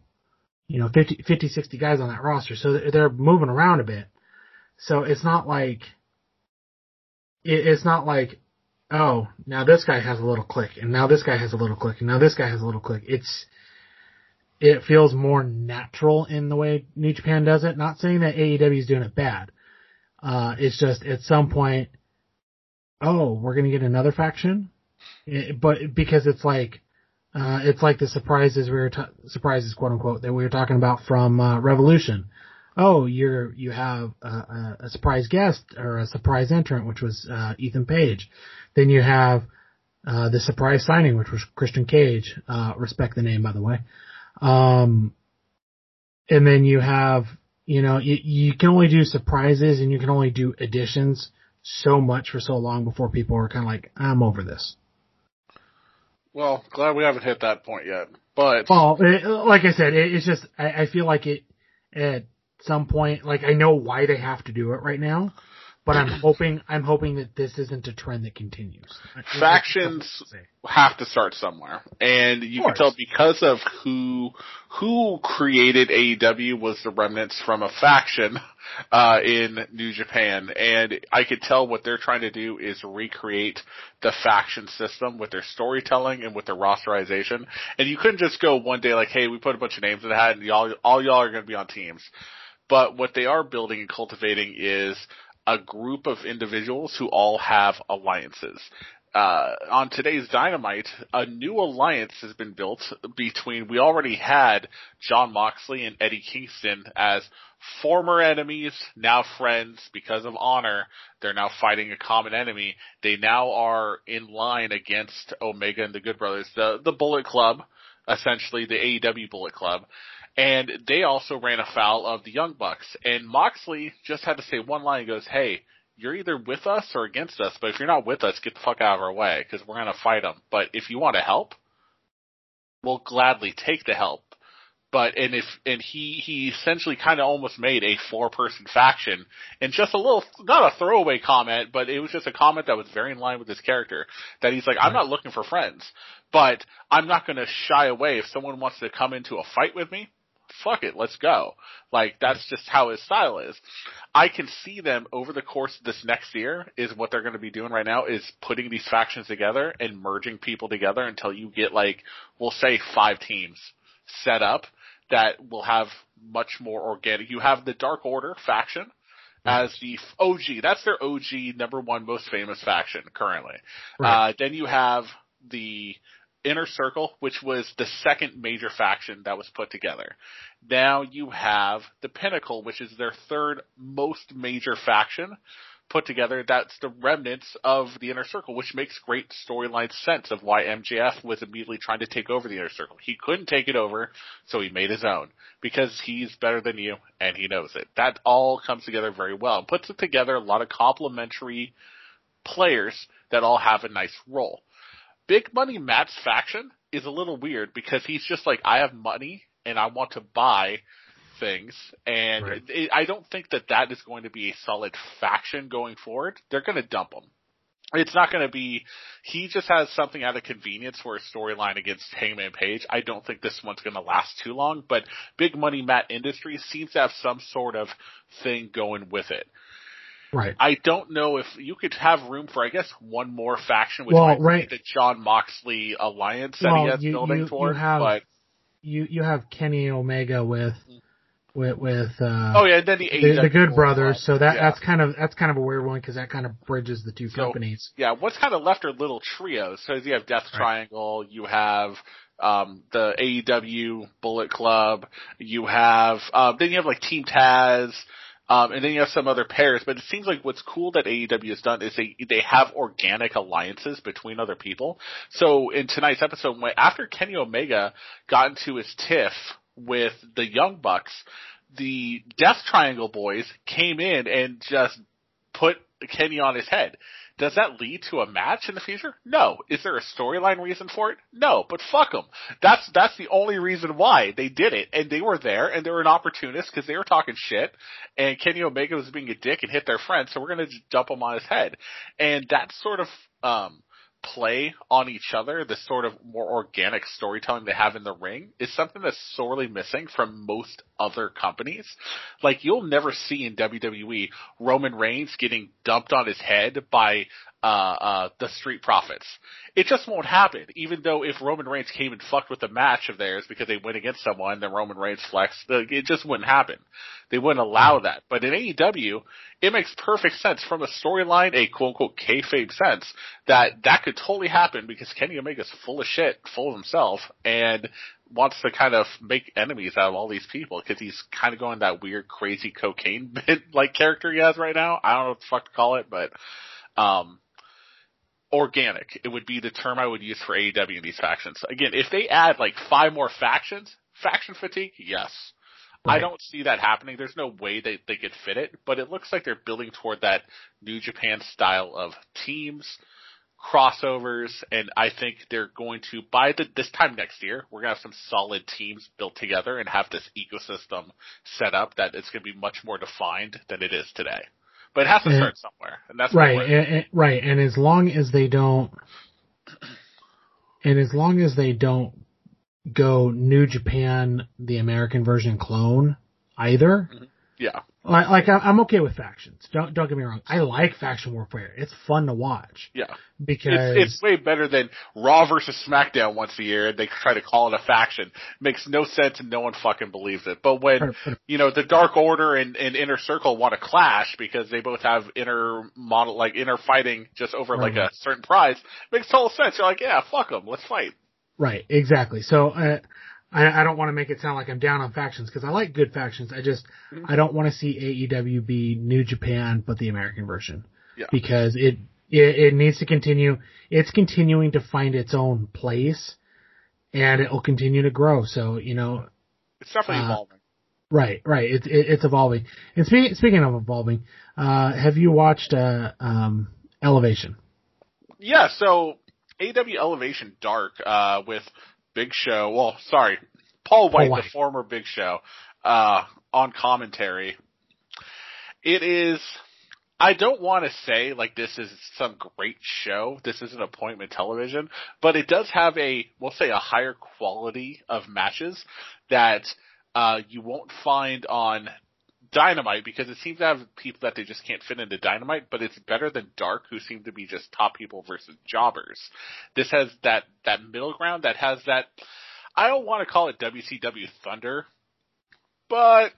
you know, 50, 50, 60 guys on that roster. So they're- they're moving around a bit. So it's not like, it's not like, oh, now this guy has a little click, and now this guy has a little click, and now this guy has a little click. It's, it feels more natural in the way New Japan does it. Not saying that AEW is doing it bad. Uh, it's just at some point, oh, we're gonna get another faction, It- but because it's like, uh, it's like the surprises we were ta- surprises quote unquote that we were talking about from uh, Revolution. Oh, you're you have a, a, a surprise guest or a surprise entrant, which was uh, Ethan Page. Then you have uh, the surprise signing, which was Christian Cage. Uh, respect the name, by the way. Um, and then you have, you know, you, you can only do surprises and you can only do additions so much for so long before people are kind of like, I'm over this. Well, glad we haven't hit that point yet. But Well, it, like I said, it, it's just, I, I feel like it, at some point, like I know why they have to do it right now, but I'm hoping, I'm hoping that this isn't a trend that continues. Factions- have to start somewhere. And you can tell because of who who created AEW was the remnants from a faction uh in New Japan. And I could tell what they're trying to do is recreate the faction system with their storytelling and with their rosterization. And you couldn't just go one day like, hey, we put a bunch of names in the hat and y'all all y'all are gonna be on teams. But what they are building and cultivating is a group of individuals who all have alliances uh, on today's Dynamite, a new alliance has been built between, we already had Jon Moxley and Eddie Kingston as former enemies, now friends because of honor. They're now fighting a common enemy. They now are in line against Omega and the Good Brothers, the, the Bullet Club, essentially the AEW Bullet Club. And they also ran afoul of the Young Bucks. And Moxley just had to say one line. He goes, hey, you're either with us or against us, but if you're not with us, get the fuck out of our way, because we're gonna fight them. But if you want to help, we'll gladly take the help. but and if and he he essentially kind of almost made a four person faction and just a little not a throwaway comment but it was just a comment that was very in line with his character that he's like I'm not looking for friends but I'm not going to shy away if someone wants to come into a fight with me fuck it let's go like that's just how his style is I can see them over the course of this next year is what they're going to be doing right now is putting these factions together and merging people together until you get like we'll say five teams set up that will have much more organic. You have the Dark Order faction as the OG. That's their OG number one most famous faction currently. Right. Uh, then you have the Inner Circle, which was the second major faction that was put together. Now you have the Pinnacle, which is their third most major faction put together, that's the remnants of the inner circle, which makes great storyline sense of why MJF was immediately trying to take over the inner circle. He couldn't take it over, so he made his own because he's better than you and he knows it. That all comes together very well and puts it together a lot of complementary players that all have a nice role. Big Money Matt's faction is a little weird because he's just like, I have money and I want to buy things, and right. it, I don't think that that is going to be a solid faction going forward. They're going to dump him. It's not going to be. He just has something out of convenience for a storyline against Hangman Page. I don't think this one's going to last too long. But Big Money Matt Industries seems to have some sort of thing going with it. Right. I don't know if you could have room for, I guess, one more faction, which well, might right. be the Jon Moxley alliance that well, he has you, building you, for. You have, but you you have Kenny Omega with with with uh, oh yeah, then the, the, the Good Brothers. So that yeah. that's kind of that's kind of a weird one because that kind of bridges the two So, companies. Yeah, what's kind of left are little trios. So you have Death Right. Triangle, you have um, the AEW Bullet Club, you have um, then you have like Team Taz. Um, and then you have some other pairs, but it seems like what's cool that AEW has done is they they have organic alliances between other people. So in tonight's episode, after Kenny Omega got into his tiff with the Young Bucks, the Death Triangle boys came in and just put Kenny on his head. Does that lead to a match in the future? No. Is there a storyline reason for it? No. But fuck them. That's that's the only reason why they did it, and they were there, and they were an opportunist because they were talking shit, and Kenny Omega was being a dick and hit their friend, so we're gonna dump him on his head, and that sort of um play on each other, the sort of more organic storytelling they have in the ring, is something that's sorely missing from most other companies. Like you'll never see in WWE Roman Reigns getting dumped on his head by uh, uh, the Street Profits. It just won't happen. Even though if Roman Reigns came and fucked with a match of theirs because they went against someone, then Roman Reigns flexed. It just wouldn't happen. They wouldn't allow that. But in AEW, it makes perfect sense from a storyline, a quote unquote kayfabe sense, that that could totally happen because Kenny Omega's full of shit, full of himself, and wants to kind of make enemies out of all these people because he's kind of going that weird, crazy cocaine bit like character he has right now. I don't know what the fuck to call it, but um, organic. It would be the term I would use for AEW in these factions. Again, if they add like five more factions, faction fatigue, yes. I don't see that happening. There's no way that they could fit it, but it looks like they're building toward that New Japan style of teams, crossovers, and I think they're going to by the this time next year, we're gonna have some solid teams built together and have this ecosystem set up that it's gonna be much more defined than it is today. But it has to Yeah. start somewhere, and that's Right, and, and- right, and as long as they don't, and as long as they don't go New Japan, the American version clone, either. Mm-hmm. yeah. Like, like I'm okay with factions. Don't don't get me wrong. I like faction warfare. It's fun to watch Yeah. because It's, it's way better than Raw versus SmackDown once a year and they try to call it a faction. Makes no sense and no one fucking believes it. But when, you know, the Dark Order and, and Inner Circle want to clash because they both have inner model, like inner fighting just over like a certain prize, makes total sense. You're like, yeah, fuck them. Let's fight. Right, exactly. So uh, I, I don't want to make it sound like I'm down on factions because I like good factions. I just Mm-hmm. I don't want to see AEW be New Japan but the American version Yeah. because it, it it needs to continue. It's continuing to find its own place, and it will continue to grow. So you know, It's definitely Uh, evolving. right, right. It's it, it's evolving. And speaking speaking of evolving, uh, have you watched uh, um, Elevation? Yeah, so AW Elevation Dark, uh, with Big Show, well, sorry, Paul White, White. the former Big Show, uh, on commentary. It is, I don't want to say like this is some great show. This isn't appointment television, but it does have a, we'll say a higher quality of matches that, uh, you won't find on Dynamite because it seems to have people that they just can't fit into Dynamite, but it's better than Dark, who seem to be just top people versus jobbers. This has that that middle ground that has that. I don't want to call it WCW Thunder, but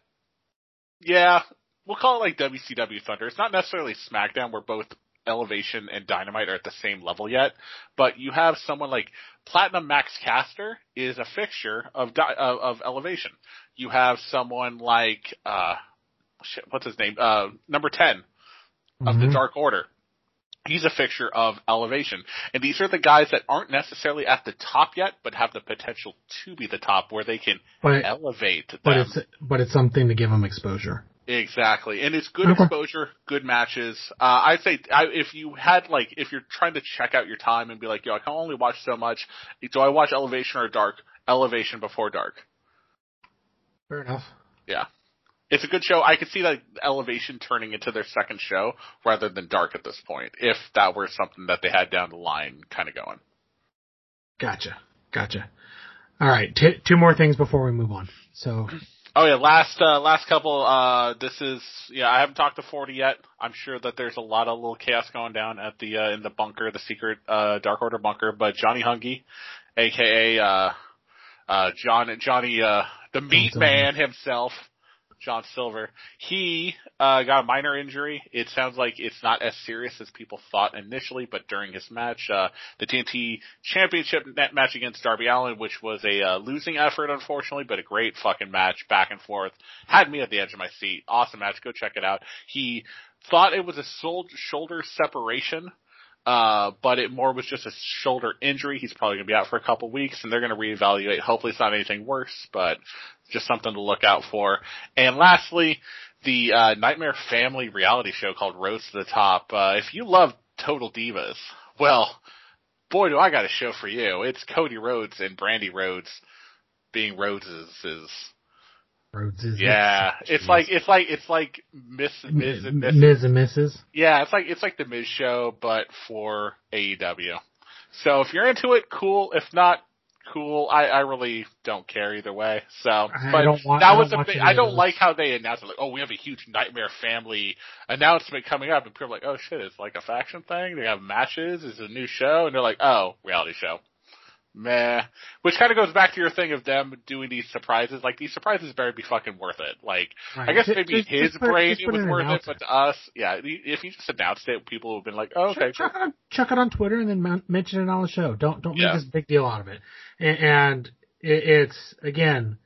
yeah, we'll call it like WCW Thunder. It's not necessarily SmackDown where both Elevation and Dynamite are at the same level yet, but you have someone like Platinum Max Caster is a fixture of of, of Elevation. You have someone like uh shit, what's his name? Uh number 10 of the Mhm. Dark Order. He's a fixture of Elevation. And these are the guys that aren't necessarily at the top yet, but have the potential to be the top where they can But elevate them. but it's but it's something to give them exposure. Exactly, and it's good Okay. exposure, good matches. Uh, I'd say I, if you had like, if you're trying to check out your time and be like, yo, I can only watch so much. Do I watch Elevation or Dark? Elevation before Dark. Fair enough. Yeah, it's a good show. I could see that Elevation turning into their second show rather than Dark at this point, if that were something that they had down the line, kind of going. Gotcha. Gotcha. All right. T- two more things before we move on. So Oh yeah, last uh, last couple. Uh, this is yeah. I haven't talked to Forty yet. I'm sure that there's a lot of little chaos going down at the uh, in the bunker, the secret uh, Dark Order bunker. But Johnny Hungee, aka uh, uh, John Johnny uh, the Meat Man himself, John Silver. He uh, got a minor injury. It sounds like it's not as serious as people thought initially, but during his match, uh, the TNT Championship net match against Darby Allin, which was a uh, losing effort, unfortunately, but a great fucking match, back and forth, had me at the edge of my seat. Awesome match. Go check it out. He thought it was a shoulder separation. Uh, but it more was just a shoulder injury. He's probably going to be out for a couple weeks and they're going to reevaluate. Hopefully it's not anything worse, but just something to look out for. And lastly, the uh, Nightmare Family reality show called Rhodes to the Top. Uh, if you love Total Divas, well, boy, do I got a show for you. It's Cody Rhodes and Brandi Rhodes being Rhodes' is Rhodes is yeah. It's like it's like it's like Miss Miz and Miss Ms. and Mrs. yeah, it's like it's like the Miz show, but for AEW. So if you're into it, cool. If not, cool. I, I really don't care either way. So, I but don't want- that was a big. I don't like how they announced it. Like, oh, we have a huge Nightmare Family announcement coming up, and people are like, oh shit, it's like a faction thing. They have matches. It's a new show, and they're like, oh, reality show. Meh. Which kind of goes back to your thing of them doing these surprises. Like these surprises better be fucking worth it. Like I guess Just- maybe just- his just brain it was worth it, but to us, yeah, if you just announced it, people would have been like, oh, okay, chuck, cool. chuck it on, chuck it on Twitter and then mention it on the show. Don't don't Yeah. make this big deal out of it. And, and it, it's again,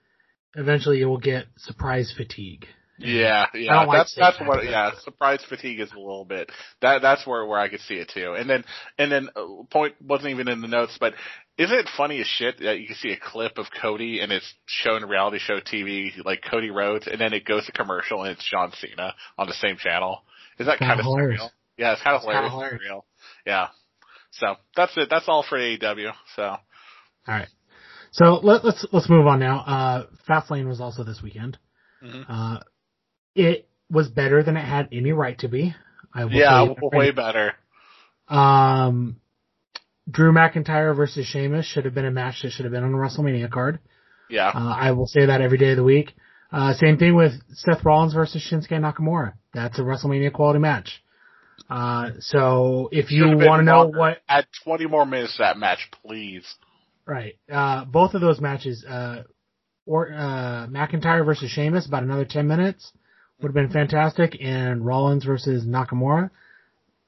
eventually you will get surprise fatigue. Yeah, yeah, like that's that's what. Yeah, surprise fatigue is a little bit. That that's where where I could see it too. And then and then uh, point wasn't even in the notes, but isn't it funny as shit that you can see a clip of Cody and it's shown reality show TV like Cody Rhodes, and then it goes to commercial and it's John Cena on the same channel. Is that Kinda hilarious. surreal? Yeah, it's kind of It's kinda hilarious. hilarious. Yeah. So that's it. That's all for AEW. So All right. So let, let's let's move on now. Uh, Fastlane was also this weekend. Mhm. Uh, it was better than it had any right to be. I will yeah, tell you that way better. Um, Drew McIntyre versus Sheamus should have been a match that should have been on a WrestleMania card. Yeah. Uh, I will say that every day of the week. Uh, same thing with Seth Rollins versus Shinsuke Nakamura. That's a WrestleMania quality match. Uh, so if you want to know what, Add 20 more minutes to that match, please. right, uh, both of those matches, uh, or, uh, McIntyre versus Sheamus, about another 10 minutes would have been fantastic. And Rollins versus Nakamura,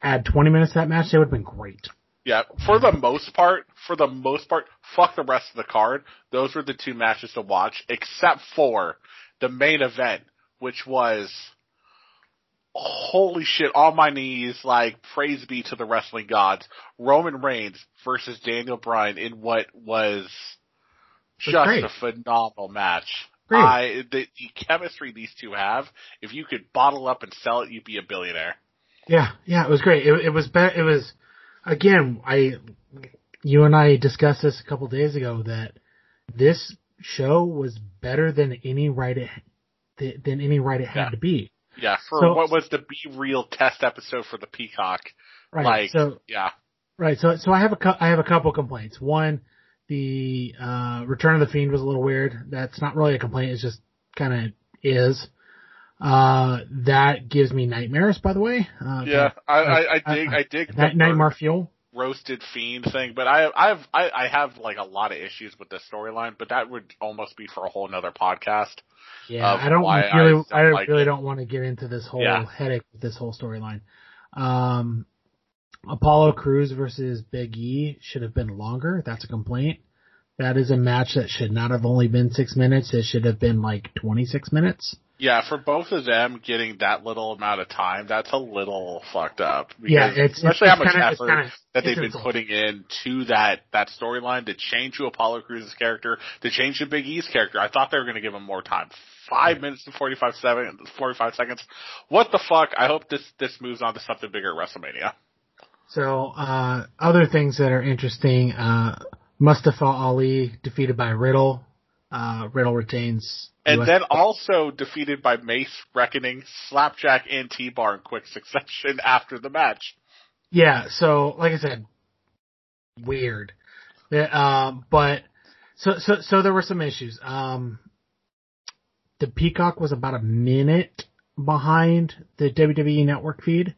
add 20 minutes to that match, they would have been great. Yeah, for the most part, for the most part, fuck the rest of the card. Those were the two matches to watch, except for the main event, which was holy shit on my knees, like praise be to the wrestling gods. Roman Reigns versus Daniel Bryan in what was was just a phenomenal match. Great. I the, the chemistry these two have, if you could bottle up and sell it, you'd be a billionaire. Yeah, yeah, it was great. It, it was be- it was again, I you and I discussed this a couple days ago that this show was better than any right it than any right it had Yeah. to be. Yeah, for So- what was the Be Real test episode for the Peacock. Right. Like, so yeah. right. So so I have a I have a couple complaints. One, the uh, Return of the Fiend was a little weird. That's not really a complaint. It's just kind of is. Uh, that gives me nightmares. By the way. Uh, Yeah, I, I, I I- dig, I dig Night, nightmare fuel. roasted fiend thing, but I, I've, I, I have like a lot of issues with this storyline, but that would almost be for a whole nother podcast. Yeah, I don't why I really, don't I, like really it. don't want to get into this whole Yeah. headache with this whole storyline. Um, Apollo Crews versus Big E should have been longer. That's a complaint. That is a match that should not have only been six minutes. It should have been like 26 minutes. Yeah, for both of them getting that little amount of time, that's a little fucked up. Yeah, it's- especially it's how much kinda- effort kinda- that they've been insulting. putting in to that that storyline to change to Apollo Crews's character, to change to Big E's character. I thought they were going to give him more time. Five minutes and 45 seconds, 45 seconds. What the fuck? I hope this this moves on to something bigger at WrestleMania. So, uh, other things that are interesting, uh, Mustafa Ali defeated by Riddle. Uh, Riddle retains. And US then also defeated by Mace, Reckoning, Slapjack, and T-Bar in quick succession after the match. Yeah, so like I said, weird. The, um, but so so so there were some issues. Um, the Peacock was about a minute behind the WWE Network feed,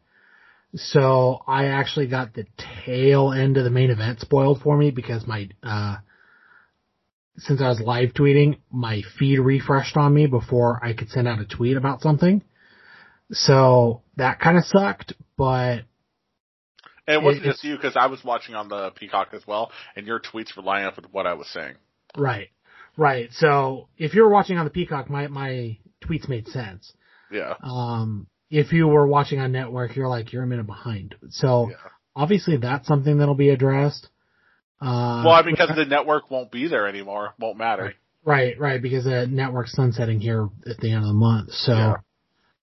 so I actually got the tail end of the main event spoiled for me because my uh, since I was live tweeting, my feed refreshed on me before I could send out a tweet about something. So that kind of sucked, but And it wasn't It- just you because I was watching on the Peacock as well, and your tweets were lining up with what I was saying. Right. Right. So if you were watching on the Peacock, my, my tweets made sense. Yeah. Um, if you were watching on network, you're like, you're a minute behind. So Yeah. obviously that's something that'll be addressed. Uh, Well, because the network won't be there anymore, won't matter. right, right, because the network's sunsetting here at the end of the month. So, Yeah.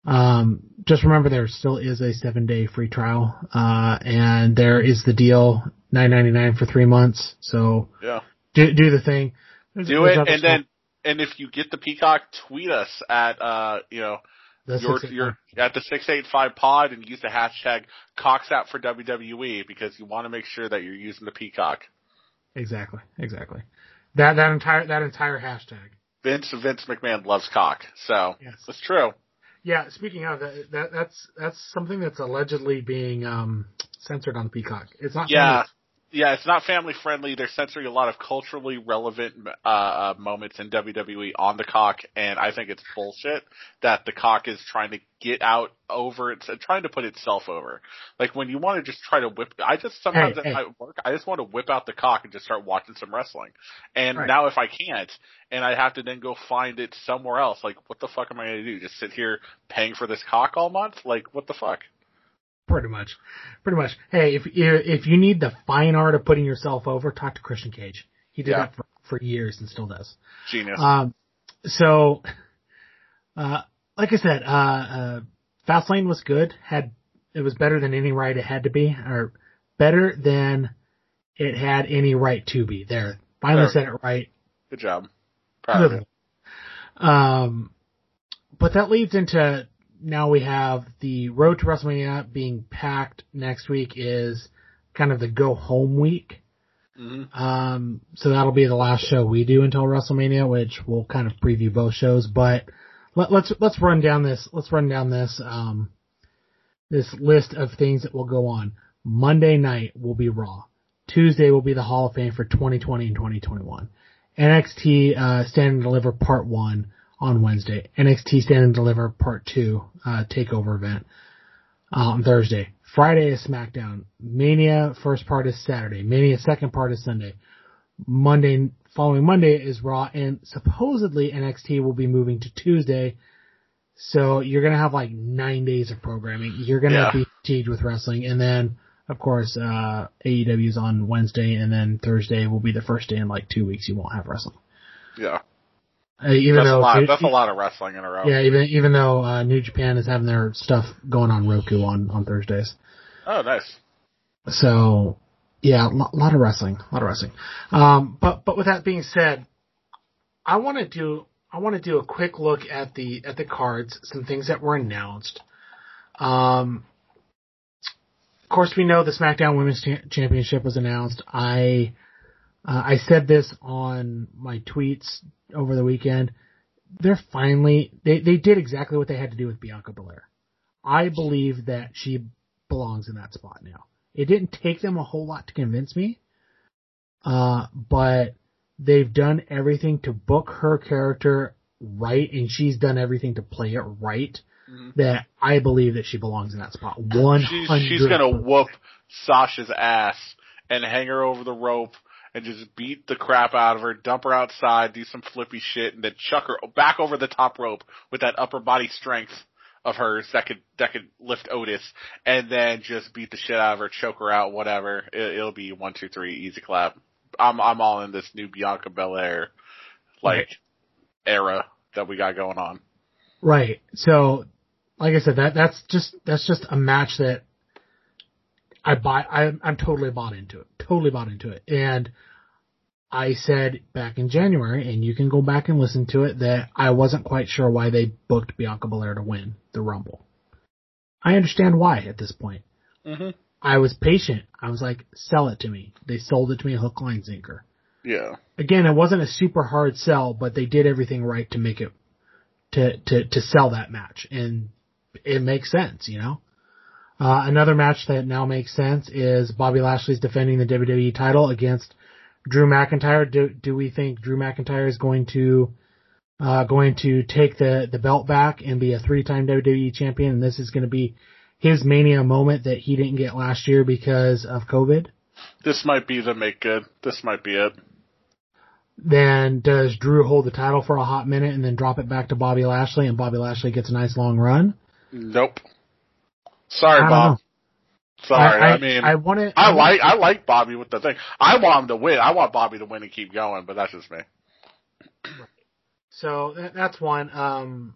um, just remember there still is a seven day free trial, uh, and there is the deal, nine ninety nine for three months. So Yeah. do, do the thing. There's- Do there's it, and stuff. then, and if you get the Peacock, tweet us at, uh, you know, The your, 685. your, at the 685 pod and use the hashtag CoxOut for WWE because you want to make sure that you're using the Peacock. Exactly, exactly. That that entire that entire hashtag. Vince, Vince McMahon loves cock. So, Yes. it's true. Yeah. Speaking of that, that that's that's something that's allegedly being um censored on Peacock. It's not. Yeah. Yeah, it's not family friendly. They're censoring a lot of culturally relevant uh, uh, moments in WWE on the cock, and I think it's bullshit that the cock is trying to get out over it, trying to put itself over. Like when you want to just try to whip, I just sometimes Hey, at hey. work, I just want to whip out the cock and just start watching some wrestling. And Right. now if I can't, and I have to then go find it somewhere else, like what the fuck am I going to do? Just sit here paying for this cock all month? Like what the fuck? Pretty much, pretty much. Hey, if you if you need the fine art of putting yourself over, talk to Christian Cage. He did Yeah. that for, for years and still does. Genius. Um, so, uh, like I said, uh, uh, Fastlane was good. Had it was better than any right it had to be, or better than it had any right to be. There, finally There. said it right. Good job. Proud. Um, but that leads into now we have the road to WrestleMania being packed next week is kind of the go home week. hmm Um, so that'll be the last show we do until WrestleMania, which we'll kind of preview both shows. But let, let's let's run down this. Let's run down this um this list of things that will go on. Monday night will be Raw. Tuesday will be the Hall of Fame for 2020 and 2021. NXT uh, Stand and Deliver Part One on Wednesday. NXT Stand and Deliver Part Two uh, Takeover event uh, on Thursday. Friday is SmackDown. Mania first part is Saturday. Mania second part is Sunday. Monday, following Monday is Raw, and supposedly NXT will be moving to Tuesday. So you're gonna have like nine days of programming. You're gonna Yeah. be fatigued with wrestling, and then of course uh, is on Wednesday, and then Thursday will be the first day in like two weeks you won't have wrestling. Yeah. Uh, even That's a though lot. That's a lot of wrestling in a row. yeah, even even though uh, New Japan is having their stuff going on Roku on on Thursdays. Oh, nice. So, yeah, a lot, lot of wrestling, a lot of wrestling. Um, but but with that being said, I want to do I want to do a quick look at the at the cards, some things that were announced. Um, of course, we know the SmackDown Women's Cha- Championship was announced. I uh, I said this on my tweets over the weekend. They're finally they they did exactly what they had to do with Bianca Belair. I believe that she belongs in that spot now. It didn't take them a whole lot to convince me, uh, but they've done everything to book her character right, and she's done everything to play it right. Mhm. That I believe that she belongs in that spot. One She's, hundred. she's gonna whoop Sasha's ass and hang her over the rope and just beat the crap out of her, dump her outside, do some flippy shit, and then chuck her back over the top rope with that upper body strength of hers that could that could lift Otis, and then just beat the shit out of her, choke her out, whatever. It, it'll be one, two, three, easy clap. I'm I'm all in this new Bianca Belair like Right. era that we got going on. Right. So, like I said, that that's just that's just a match that I buy. I'm I'm totally bought into it. Totally bought into it. And I said back in January, and you can go back and listen to it, that I wasn't quite sure why they booked Bianca Belair to win the Rumble. I understand why at this point. Mm-hmm. I was patient. I was like, sell it to me. They sold it to me hook, line, sinker. Yeah. Again, it wasn't a super hard sell, but they did everything right to make it to to to sell that match, and it makes sense, you know. Uh, another match that now makes sense is Bobby Lashley's defending the WWE title against Drew McIntyre. Do do we think Drew McIntyre is going to uh, going to take the the belt back and be a three time WWE champion? And this is going to be his mania moment that he didn't get last year because of COVID. This might be the make good. This might be it. Then does Drew hold the title for a hot minute and then drop it back to Bobby Lashley and Bobby Lashley gets a nice long run? Nope. Sorry, I Bob. know. Sorry. I, I, mean, I I, want to. i like I like Bobby with the thing. I want him to win. I want Bobby to win and keep going, but that's just me. So that's one. Um,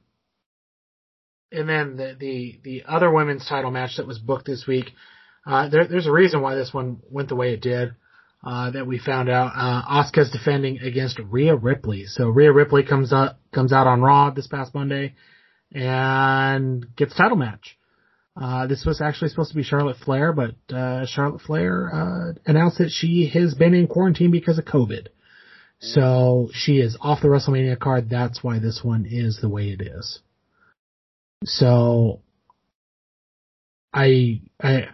and then the, the the other women's title match that was booked this week. Uh, there, there's a reason why this one went the way it did. Uh, that we found out. Uh, Asuka's defending against Rhea Ripley. So Rhea Ripley comes up comes out on Raw this past Monday and gets title match. Uh, this was actually supposed to be Charlotte Flair, but uh, Charlotte Flair uh, announced that she has been in quarantine because of COVID. So she is off the WrestleMania card. That's why this one is the way it is. So I I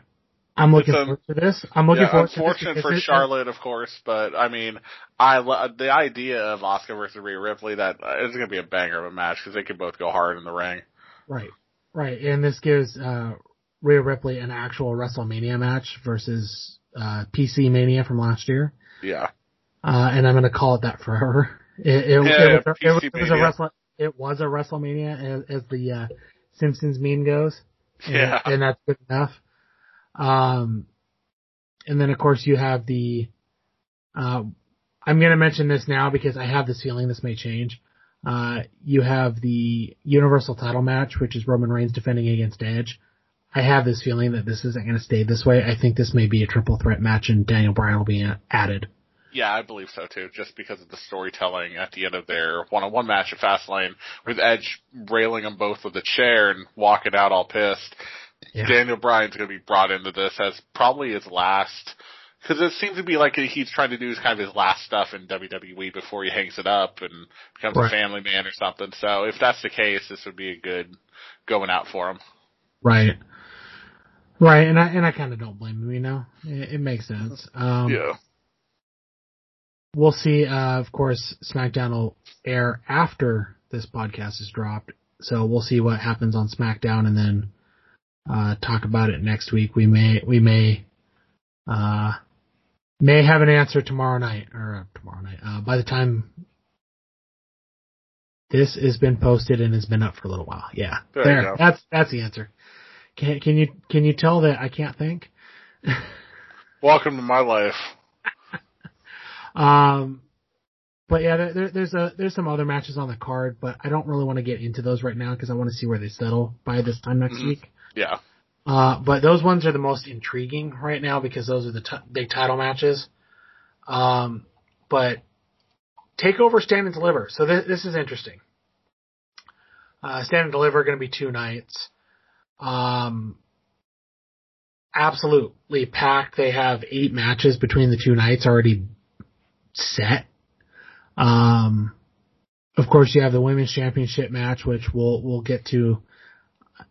I'm looking It's, um, forward to this. I'm looking yeah, forward to this unfortunate for Charlotte, of course, but I mean, I the idea of Asuka versus Rhea Ripley that uh, is going to be a banger of a match because they can both go hard in the ring. Right, right, and this gives uh, Rhea Ripley an actual WrestleMania match versus uh, PC Mania from last year. Yeah, uh, and I'm going to call it that for her. It, it, Yeah, it, was, a, it, was, PC it was a wrestle, it was a WrestleMania as, as the uh, Simpsons meme goes. And, Yeah. and that's good enough. Um, and then of course you have the. Uh, I'm going to mention this now because I have this feeling this may change. Uh, you have the Universal Title match, which is Roman Reigns defending against Edge. I have this feeling that this isn't going to stay this way. I think this may be a triple threat match, and Daniel Bryan will be added. yeah, I believe so too. Just because of the storytelling at the end of their one-on-one match at Fastlane with Edge railing them both with a chair and walking out all pissed. Yeah. Daniel Bryan's going to be brought into this as probably his last, because it seems to be like he's trying to do his kind of his last stuff in WWE before he hangs it up and becomes Right. a family man or something. So if that's the case, this would be a good going out for him. Right. Right, and I and I kind of don't blame him. You know, it, it makes sense. Um, yeah. We'll see. Uh, of course, SmackDown will air after this podcast is dropped, so we'll see what happens on SmackDown, and then uh, talk about it next week. We may we may uh, may have an answer tomorrow night or uh, tomorrow night. Uh, by the time this has been posted and has been up for a little while, yeah, There you go. That's that's the answer. Can can you can you tell that I can't think? Welcome to my life. Um, but yeah, there, there, there's a there's some other matches on the card, but I don't really want to get into those right now because I want to see where they settle by this time next Mhm. week. Yeah. Uh, but those ones are the most intriguing right now because those are the t- big title matches. Um, but take over stand and deliver. So this, this is interesting. Uh, stand and deliver are going to be two nights. Um, absolutely packed. They have eight matches between the two nights already set. Um, of course, you have the women's championship match, which we'll we'll get to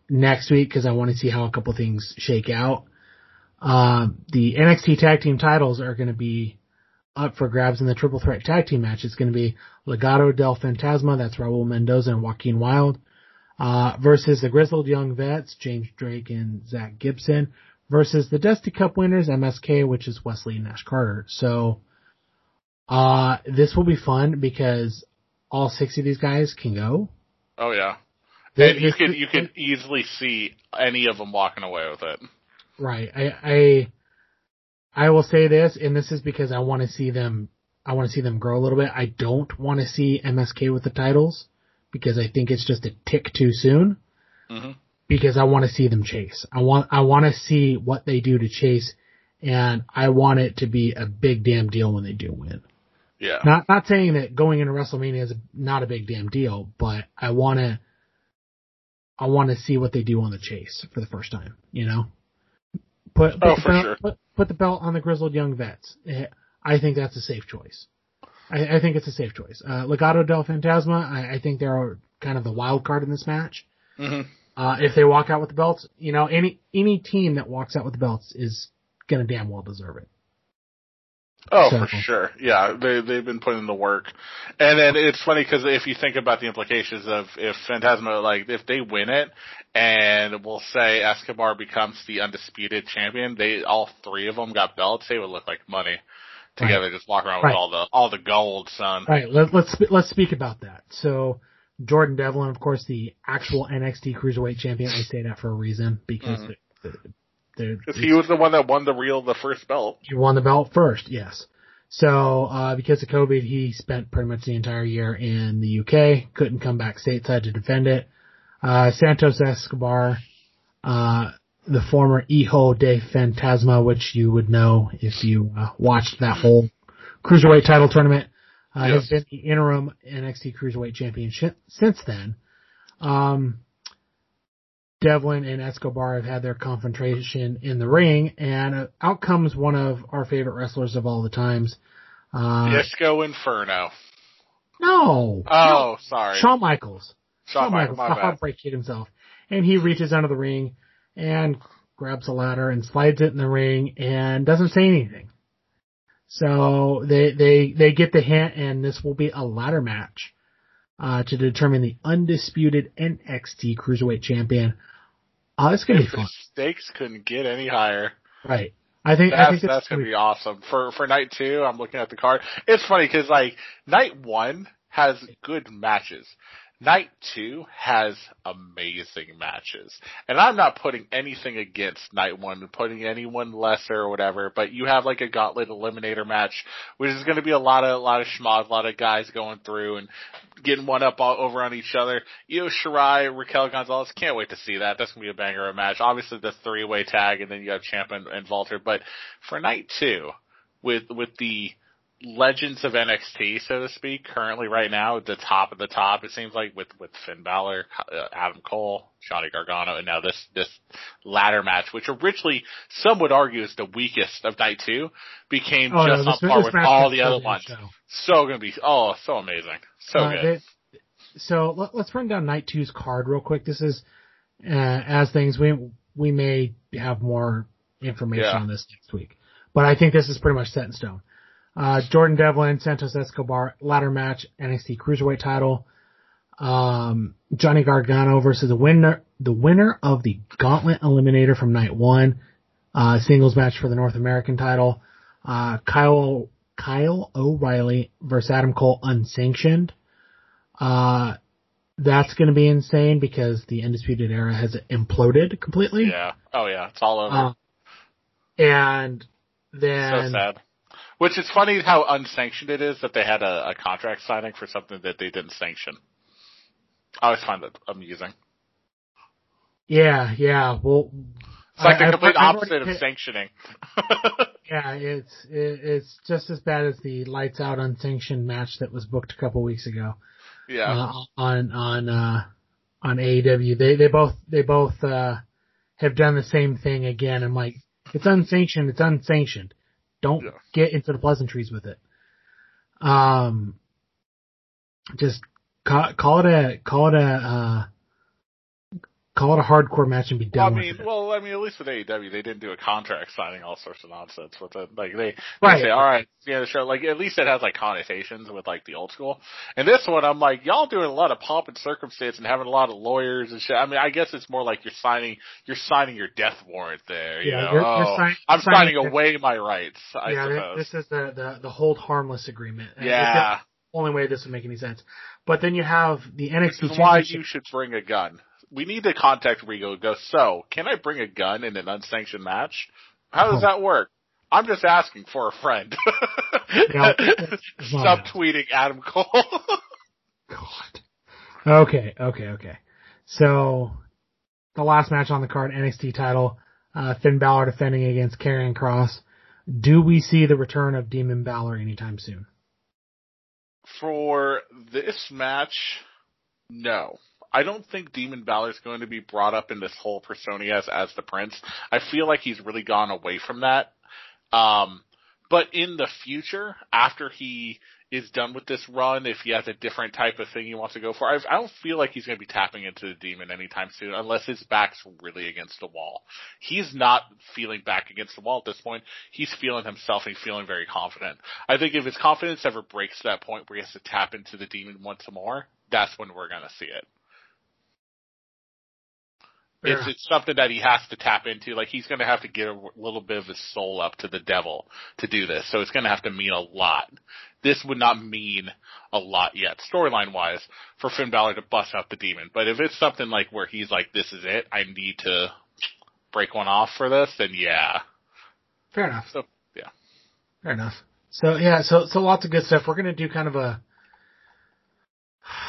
next week because I want to see how a couple things shake out. Um, the NXT tag team titles are going to be up for grabs in the triple threat tag team match. It's going to be Legado del Fantasma, that's Raul Mendoza and Joaquin Wilde, uh, versus the Grizzled Young Vets, James Drake and Zack Gibson, versus the Dusty Cup winners, MSK, which is Wesley and Nash Carter. So, uh, this will be fun because all six of these guys can go. Oh yeah. And you could you could easily see any of them walking away with it. Right. I, I, I will say this, and this is because I want to see them, I want to see them grow a little bit. I don't want to see MSK with the titles because I think it's just a tick too soon hmm because I want to see them chase. I want, I want to see what they do to chase and I want it to be a big damn deal when they do win. Yeah. Not, not saying that going into WrestleMania is not a big damn deal, but I want to, I want to see what they do on the chase for the first time, you know? Put, put, Oh, belt, sure. put, put the belt on the grizzled young vets. I think that's a safe choice. I, I think it's a safe choice. Uh, Legado del Fantasma, I, I think they're kind of the wild card in this match. hmm Uh, if they walk out with the belts, you know, any, any team that walks out with the belts is gonna damn well deserve it. Oh, for sure. Yeah, they they've been putting in the work, and then it's funny because if you think about the implications of if Fantasma like if they win it, and we'll say Escobar becomes the undisputed champion, they all three of them got belts. They would look like money together, just walk around Right. with all the all the gold, son. All right, let, let's let's speak about that. So, Jordan Devlin, of course, the actual NXT Cruiserweight Champion. I say that for a reason because Mhm. the, the, Because he was the one that won the real the first belt. he won the belt first. Yes. So, uh, because of COVID, he spent pretty much the entire year in the UK. Couldn't come back stateside to defend it. Uh, Santos Escobar, uh, the former Hijo de Fantasma, which you would know if you uh, watched that whole cruiserweight title tournament, uh, has been the interim NXT Cruiserweight championship since then. Um, Devlin and Escobar have had their confrontation in the ring, and uh, out comes one of our favorite wrestlers of all the times. Uh, Disco Inferno. No. Oh, sorry. Shawn Michaels. Shawn Michaels, my the heartbreak kid himself. And he reaches under the ring and grabs a ladder and slides it in the ring and doesn't say anything. So they, they, they get the hint and this will be a ladder match, uh, to determine the undisputed NXT Cruiserweight Champion. Oh, it's gonna be If the stakes couldn't get any higher. Right. I think, I think that's gonna be awesome for for night two. I'm looking at the card. It's funny because like night one has good matches. Night two has amazing matches, and I'm not putting anything against night one, putting anyone lesser or whatever. But you have like a gauntlet eliminator match, which is going to be a lot of a lot of schmoz, a lot of guys going through and getting one up all over on each other. Io Shirai, Raquel Gonzalez, can't wait to see that. That's gonna be a banger of a match. Obviously the three way tag, and then you have Champ and, and Walter. But for night two, with with the legends of NXT, so to speak, currently right now at the top of the top, it seems like with with Finn Balor, uh, Adam Cole, Johnny Gargano, and now this this ladder match, which originally some would argue is the weakest of night two, became Oh, no, just this- on par with all the other ones. show. So gonna be oh so amazing, so Uh, good. they- so let, us run down night two's card real quick. This is uh, as things we we may have more information Yeah. on this next week, but I think this is pretty much set in stone. Uh, Jordan Devlin, Santos Escobar, ladder match, NXT Cruiserweight title. Um, Johnny Gargano versus the winner, the winner of the Gauntlet Eliminator from night one, uh, singles match for the North American title. Uh, Kyle, Kyle O'Reilly versus Adam Cole unsanctioned. Uh, that's going to be insane because the Undisputed Era has imploded completely. yeah, oh yeah, it's all over. Uh, and so sad. Which is funny how unsanctioned it is that they had a, a contract signing for something that they didn't sanction. I always find that amusing. yeah, yeah, well, It's like I- the complete I've opposite of sanctioning. Yeah, it's it, it's just as bad as the lights out unsanctioned match that was booked a couple weeks ago. Yeah. Uh, on on uh on AEW. They they both they both uh have done the same thing again. I'm like, it's unsanctioned. It's unsanctioned. Don't Yeah. get into the pleasantries with it. Um, just call, call it a call it a uh, call it a hardcore match and be Well, I done mean, with it. well, I mean, at least with AEW, they didn't do a contract signing all sorts of nonsense with it. Like they, they Right. say, all right, yeah, the show. Like at least it has like connotations with like the old school. And this one, I'm like, y'all doing a lot of pomp and circumstance and having a lot of lawyers and shit. I mean, I guess it's more like you're signing, you're signing your death warrant there. You Yeah, know, you're- you're oh, sign- I'm signing signing away my rights. I yeah, suppose. this is the, the the hold harmless agreement. Yeah, the only way this would make any sense. But then you have the NXT this is why you should bring a gun. We need to contact Regal and go, so, can I bring a gun in an unsanctioned match? How does that work? I'm just asking for a friend. Yeah, it's not Subtweeting Adam Cole. God. Okay, okay, okay. So the last match on the card, NXT title, uh, Finn Balor defending against Karrion Kross. Do we see the return of Demon Balor anytime soon? for this match, no. I don't think Demon Balor is going to be brought up in this whole persona as as the prince. I feel like he's really gone away from that. Um, but in the future, after he is done with this run, if he has a different type of thing he wants to go for, I, I don't feel like he's going to be tapping into the demon anytime soon, unless his back's really against the wall. He's not feeling back against the wall at this point. He's feeling himself and feeling very confident. I think if his confidence ever breaks to that point where he has to tap into the demon once more, that's when we're going to see it. It's, it's something that he has to tap into. Like he's going to have to get a little bit of his soul up to the devil to do this. So it's going to have to mean a lot. This would not mean a lot yet, storyline wise, for Finn Balor to bust out the demon. But if it's something like where he's like, "This is it. I need to break one off for this," then yeah. Fair enough. So yeah, Fair enough. So yeah, so so lots of good stuff. We're gonna do kind of a.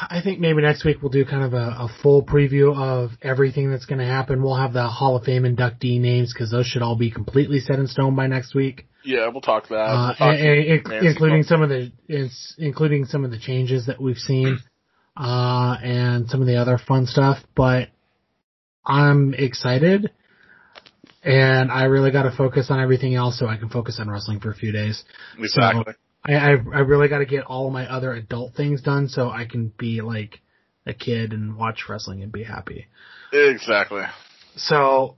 I think maybe next week we'll do kind of a, a full preview of everything that's going to happen. We'll have the Hall of Fame inductee names because those should all be completely set in stone by next week. yeah. We'll talk that. uh, We'll talk and- and to inc- Nancy including some of the including some of the changes that we've seen, uh, and some of the other fun stuff. But I'm excited, and I really got to focus on everything else so I can focus on wrestling for a few days. exactly. I I, I really got to get all my other adult things done so I can be like a kid and watch wrestling and be happy. Exactly. So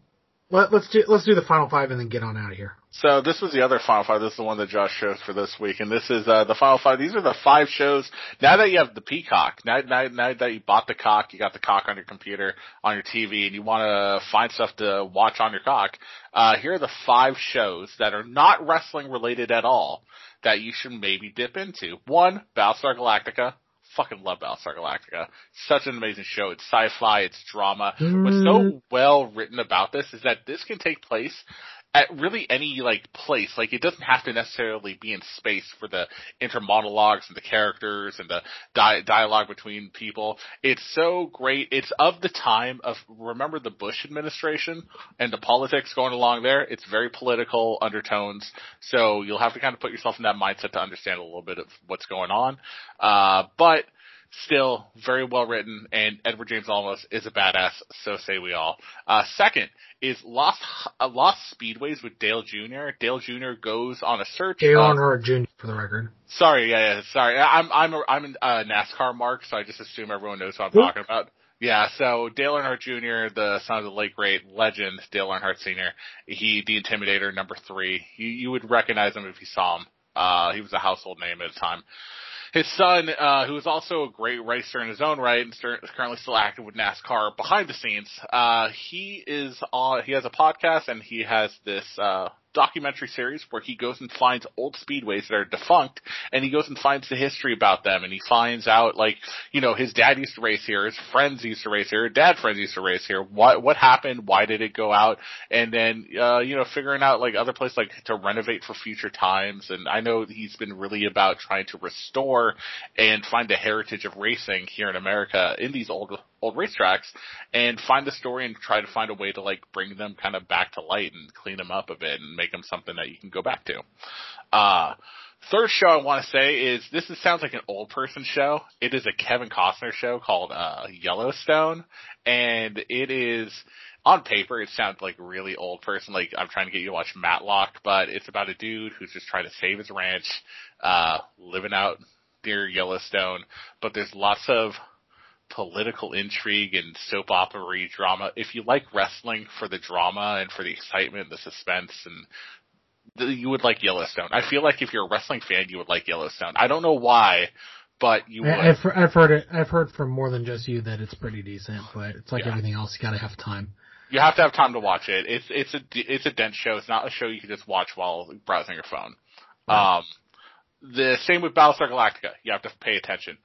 let, let's do let's do the final five and then get on out of here. So this was the other Final Five. This is the one that Josh chose for this week, and this is uh, the Final Five. These are the five shows. Now that you have the Peacock, now, now, now that you bought the cock, you got the cock on your computer, on your TV, and you want to find stuff to watch on your cock. Uh, here are the five shows that are not wrestling related at all that you should maybe dip into. One, Battlestar Galactica. Fucking love Battlestar Galactica. Such an amazing show. It's sci-fi. It's drama. What's so mm. well written about this is that this can take place at really any like place. Like it doesn't have to necessarily be in space for the intermonologues and the characters and the di- dialogue between people. It's so great. It's of the time of remember the Bush administration and the politics going along there. It's very political undertones. So you'll have to kind of put yourself in that mindset to understand a little bit of what's going on. Uh, but still very well written, and Edward James Olmos is a badass. So say we all. Uh, second is Lost uh, Lost Speedways with Dale Jr. Dale Jr. goes on a search. Dale of- Earnhardt Jr. for the record. Sorry, yeah, yeah, sorry. I'm I'm a, I'm a uh, NASCAR mark, so I just assume everyone knows what I'm talking about. Yeah, so Dale Earnhardt Jr., the son of the late great legend Dale Earnhardt Sr., he the Intimidator number three. You you would recognize him if you saw him. Uh, he was a household name at the time. His son, uh, who is also a great racer in his own right and is currently still active with NASCAR behind the scenes, uh, he is on, he has a podcast and he has this, uh, documentary series where he goes and finds old speedways that are defunct and he goes and finds the history about them and he finds out like, you know, his dad used to race here, his friends used to race here, dad friends used to race here, what, what happened, why did it go out, and then, uh, you know, figuring out like other places like to renovate for future times. And I know he's been really about trying to restore and find the heritage of racing here in America in these old old racetracks and find the story and try to find a way to like bring them kind of back to light and clean them up a bit and make them something that you can go back to. Uh, third show I want to say is this is, sounds like an old person show. It is a Kevin Costner show called uh, Yellowstone, and it is on paper it sounds like really old person. Like I'm trying to get you to watch Matlock, but it's about a dude who's just trying to save his ranch, uh, living out near Yellowstone. But there's lots of political intrigue and soap opera drama. If you like wrestling for the drama and for the excitement, the suspense, and the, you would like Yellowstone. I feel like if you're a wrestling fan, you would like Yellowstone. I don't know why, but you would. I've, I've heard it. I've heard from more than just you that it's pretty decent, but it's like yeah. everything else. You gotta have time. You have to have time to watch it. It's it's a it's a dense show. It's not a show you can just watch while browsing your phone. Right. Um, the same with Battlestar Galactica. You have to pay attention.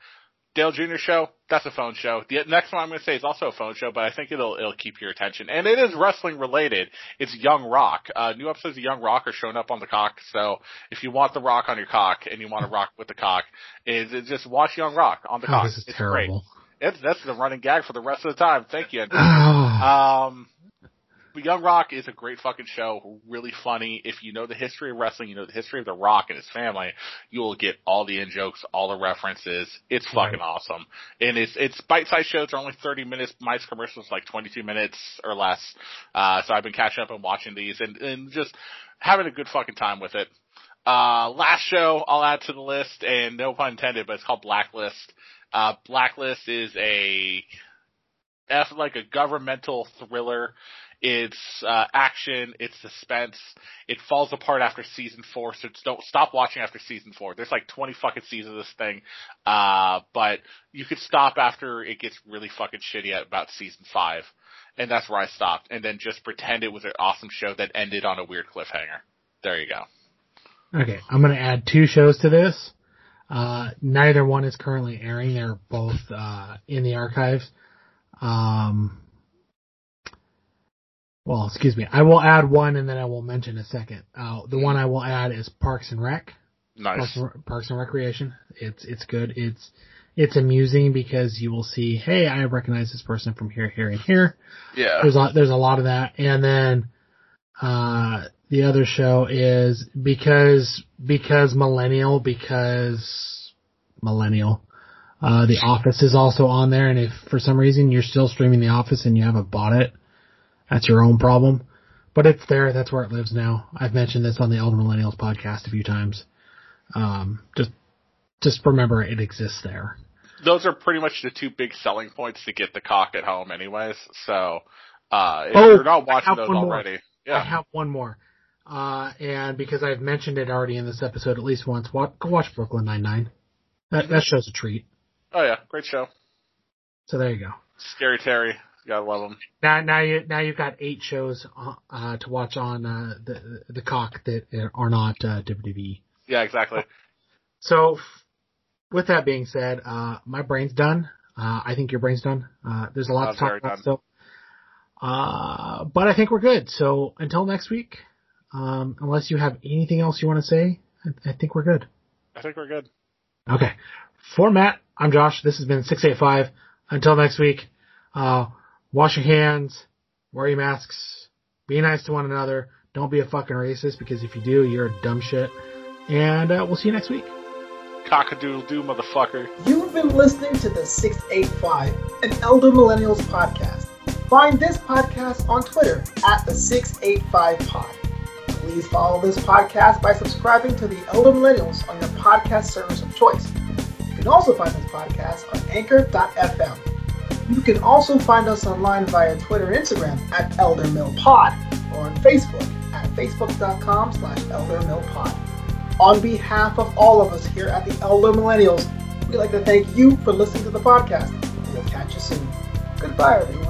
Dale Jr. show, that's a phone show. The next one I'm going to say is also a phone show, but I think it'll it'll keep your attention. And it is wrestling related. It's Young Rock. Uh, new episodes of Young Rock are showing up on the cock. So if you want the rock on your cock and you want to rock with the cock, is just watch Young Rock on the oh, cock. This is it's terrible. Great. It's that's the running gag for the rest of the time. Thank you. um, Young Rock is a great fucking show, really funny. If you know the history of wrestling, you know the history of The Rock and his family, you will get all the in jokes, all the references. It's fucking right. awesome. And it's, it's bite-sized shows. They're only 30 minutes. My commercials like 22 minutes or less. Uh, so I've been catching up and watching these and, and just having a good fucking time with it. Uh, last show I'll add to the list and no pun intended, but it's called Blacklist. Uh, Blacklist is a, F like a governmental thriller it's uh, action, it's suspense. It falls apart after season four, so don't stop watching after season four. There's like 20 fucking seasons of this thing, uh, but you could stop after it gets really fucking shitty at about season five, and that's where I stopped. And then just pretend it was an awesome show that ended on a weird cliffhanger. There you go. Okay, I'm gonna add two shows to this. Uh, neither one is currently airing. They're both uh, in the archives. Um, well, excuse me. I will add one and then I will mention a second. Uh, the one I will add is Parks and Rec. Nice. Parks and, Parks and Recreation. It's, it's good. It's, it's amusing because you will see, hey, I recognize this person from here, here, and here. Yeah. There's a, there's a lot of that. And then, uh, the other show is because, because millennial, because millennial. Uh, The Office is also on there, and if for some reason you're still streaming The Office and you haven't bought it, that's your own problem. But it's there. That's where it lives now. I've mentioned this on the Elder Millennials podcast a few times. Um, just, just remember it exists there. Those are pretty much the two big selling points to get the cock at home anyways. So, uh, if oh, you're not watching those already. More. Yeah. I have one more. Uh, and because I've mentioned it already in this episode at least once, watch, go watch Brooklyn Nine-Nine. That, that show's a treat. Oh yeah, great show. So there you go. Scary Terry. Gotta love them. Now, now you now you've got eight shows uh, to watch on uh, the the cock that are not uh, WWE. Yeah, exactly. So, with that being said, uh, my brain's done. Uh, I think your brain's done. Uh, there's a lot to talk about done. still. Uh, but I think we're good. So until next week, um, unless you have anything else you want to say, I, I think we're good. I think we're good. Okay. For Matt, I'm Josh. This has been 685. Until next week, uh, wash your hands, wear your masks, be nice to one another. Don't be a fucking racist because if you do, you're a dumb shit. And uh, we'll see you next week. Cockadoodle doo, motherfucker. You've been listening to the 685, an Elder Millennials podcast. Find this podcast on Twitter at the 685 Pod. Please follow this podcast by subscribing to the Elder Millennials on your podcast service of choice. You can also find this podcast on anchor.fm. You can also find us online via Twitter and Instagram at ElderMillPod or on Facebook at facebook.com slash ElderMillPod. On behalf of all of us here at the Elder Millennials, we'd like to thank you for listening to the podcast. We'll catch you soon. Goodbye, everyone.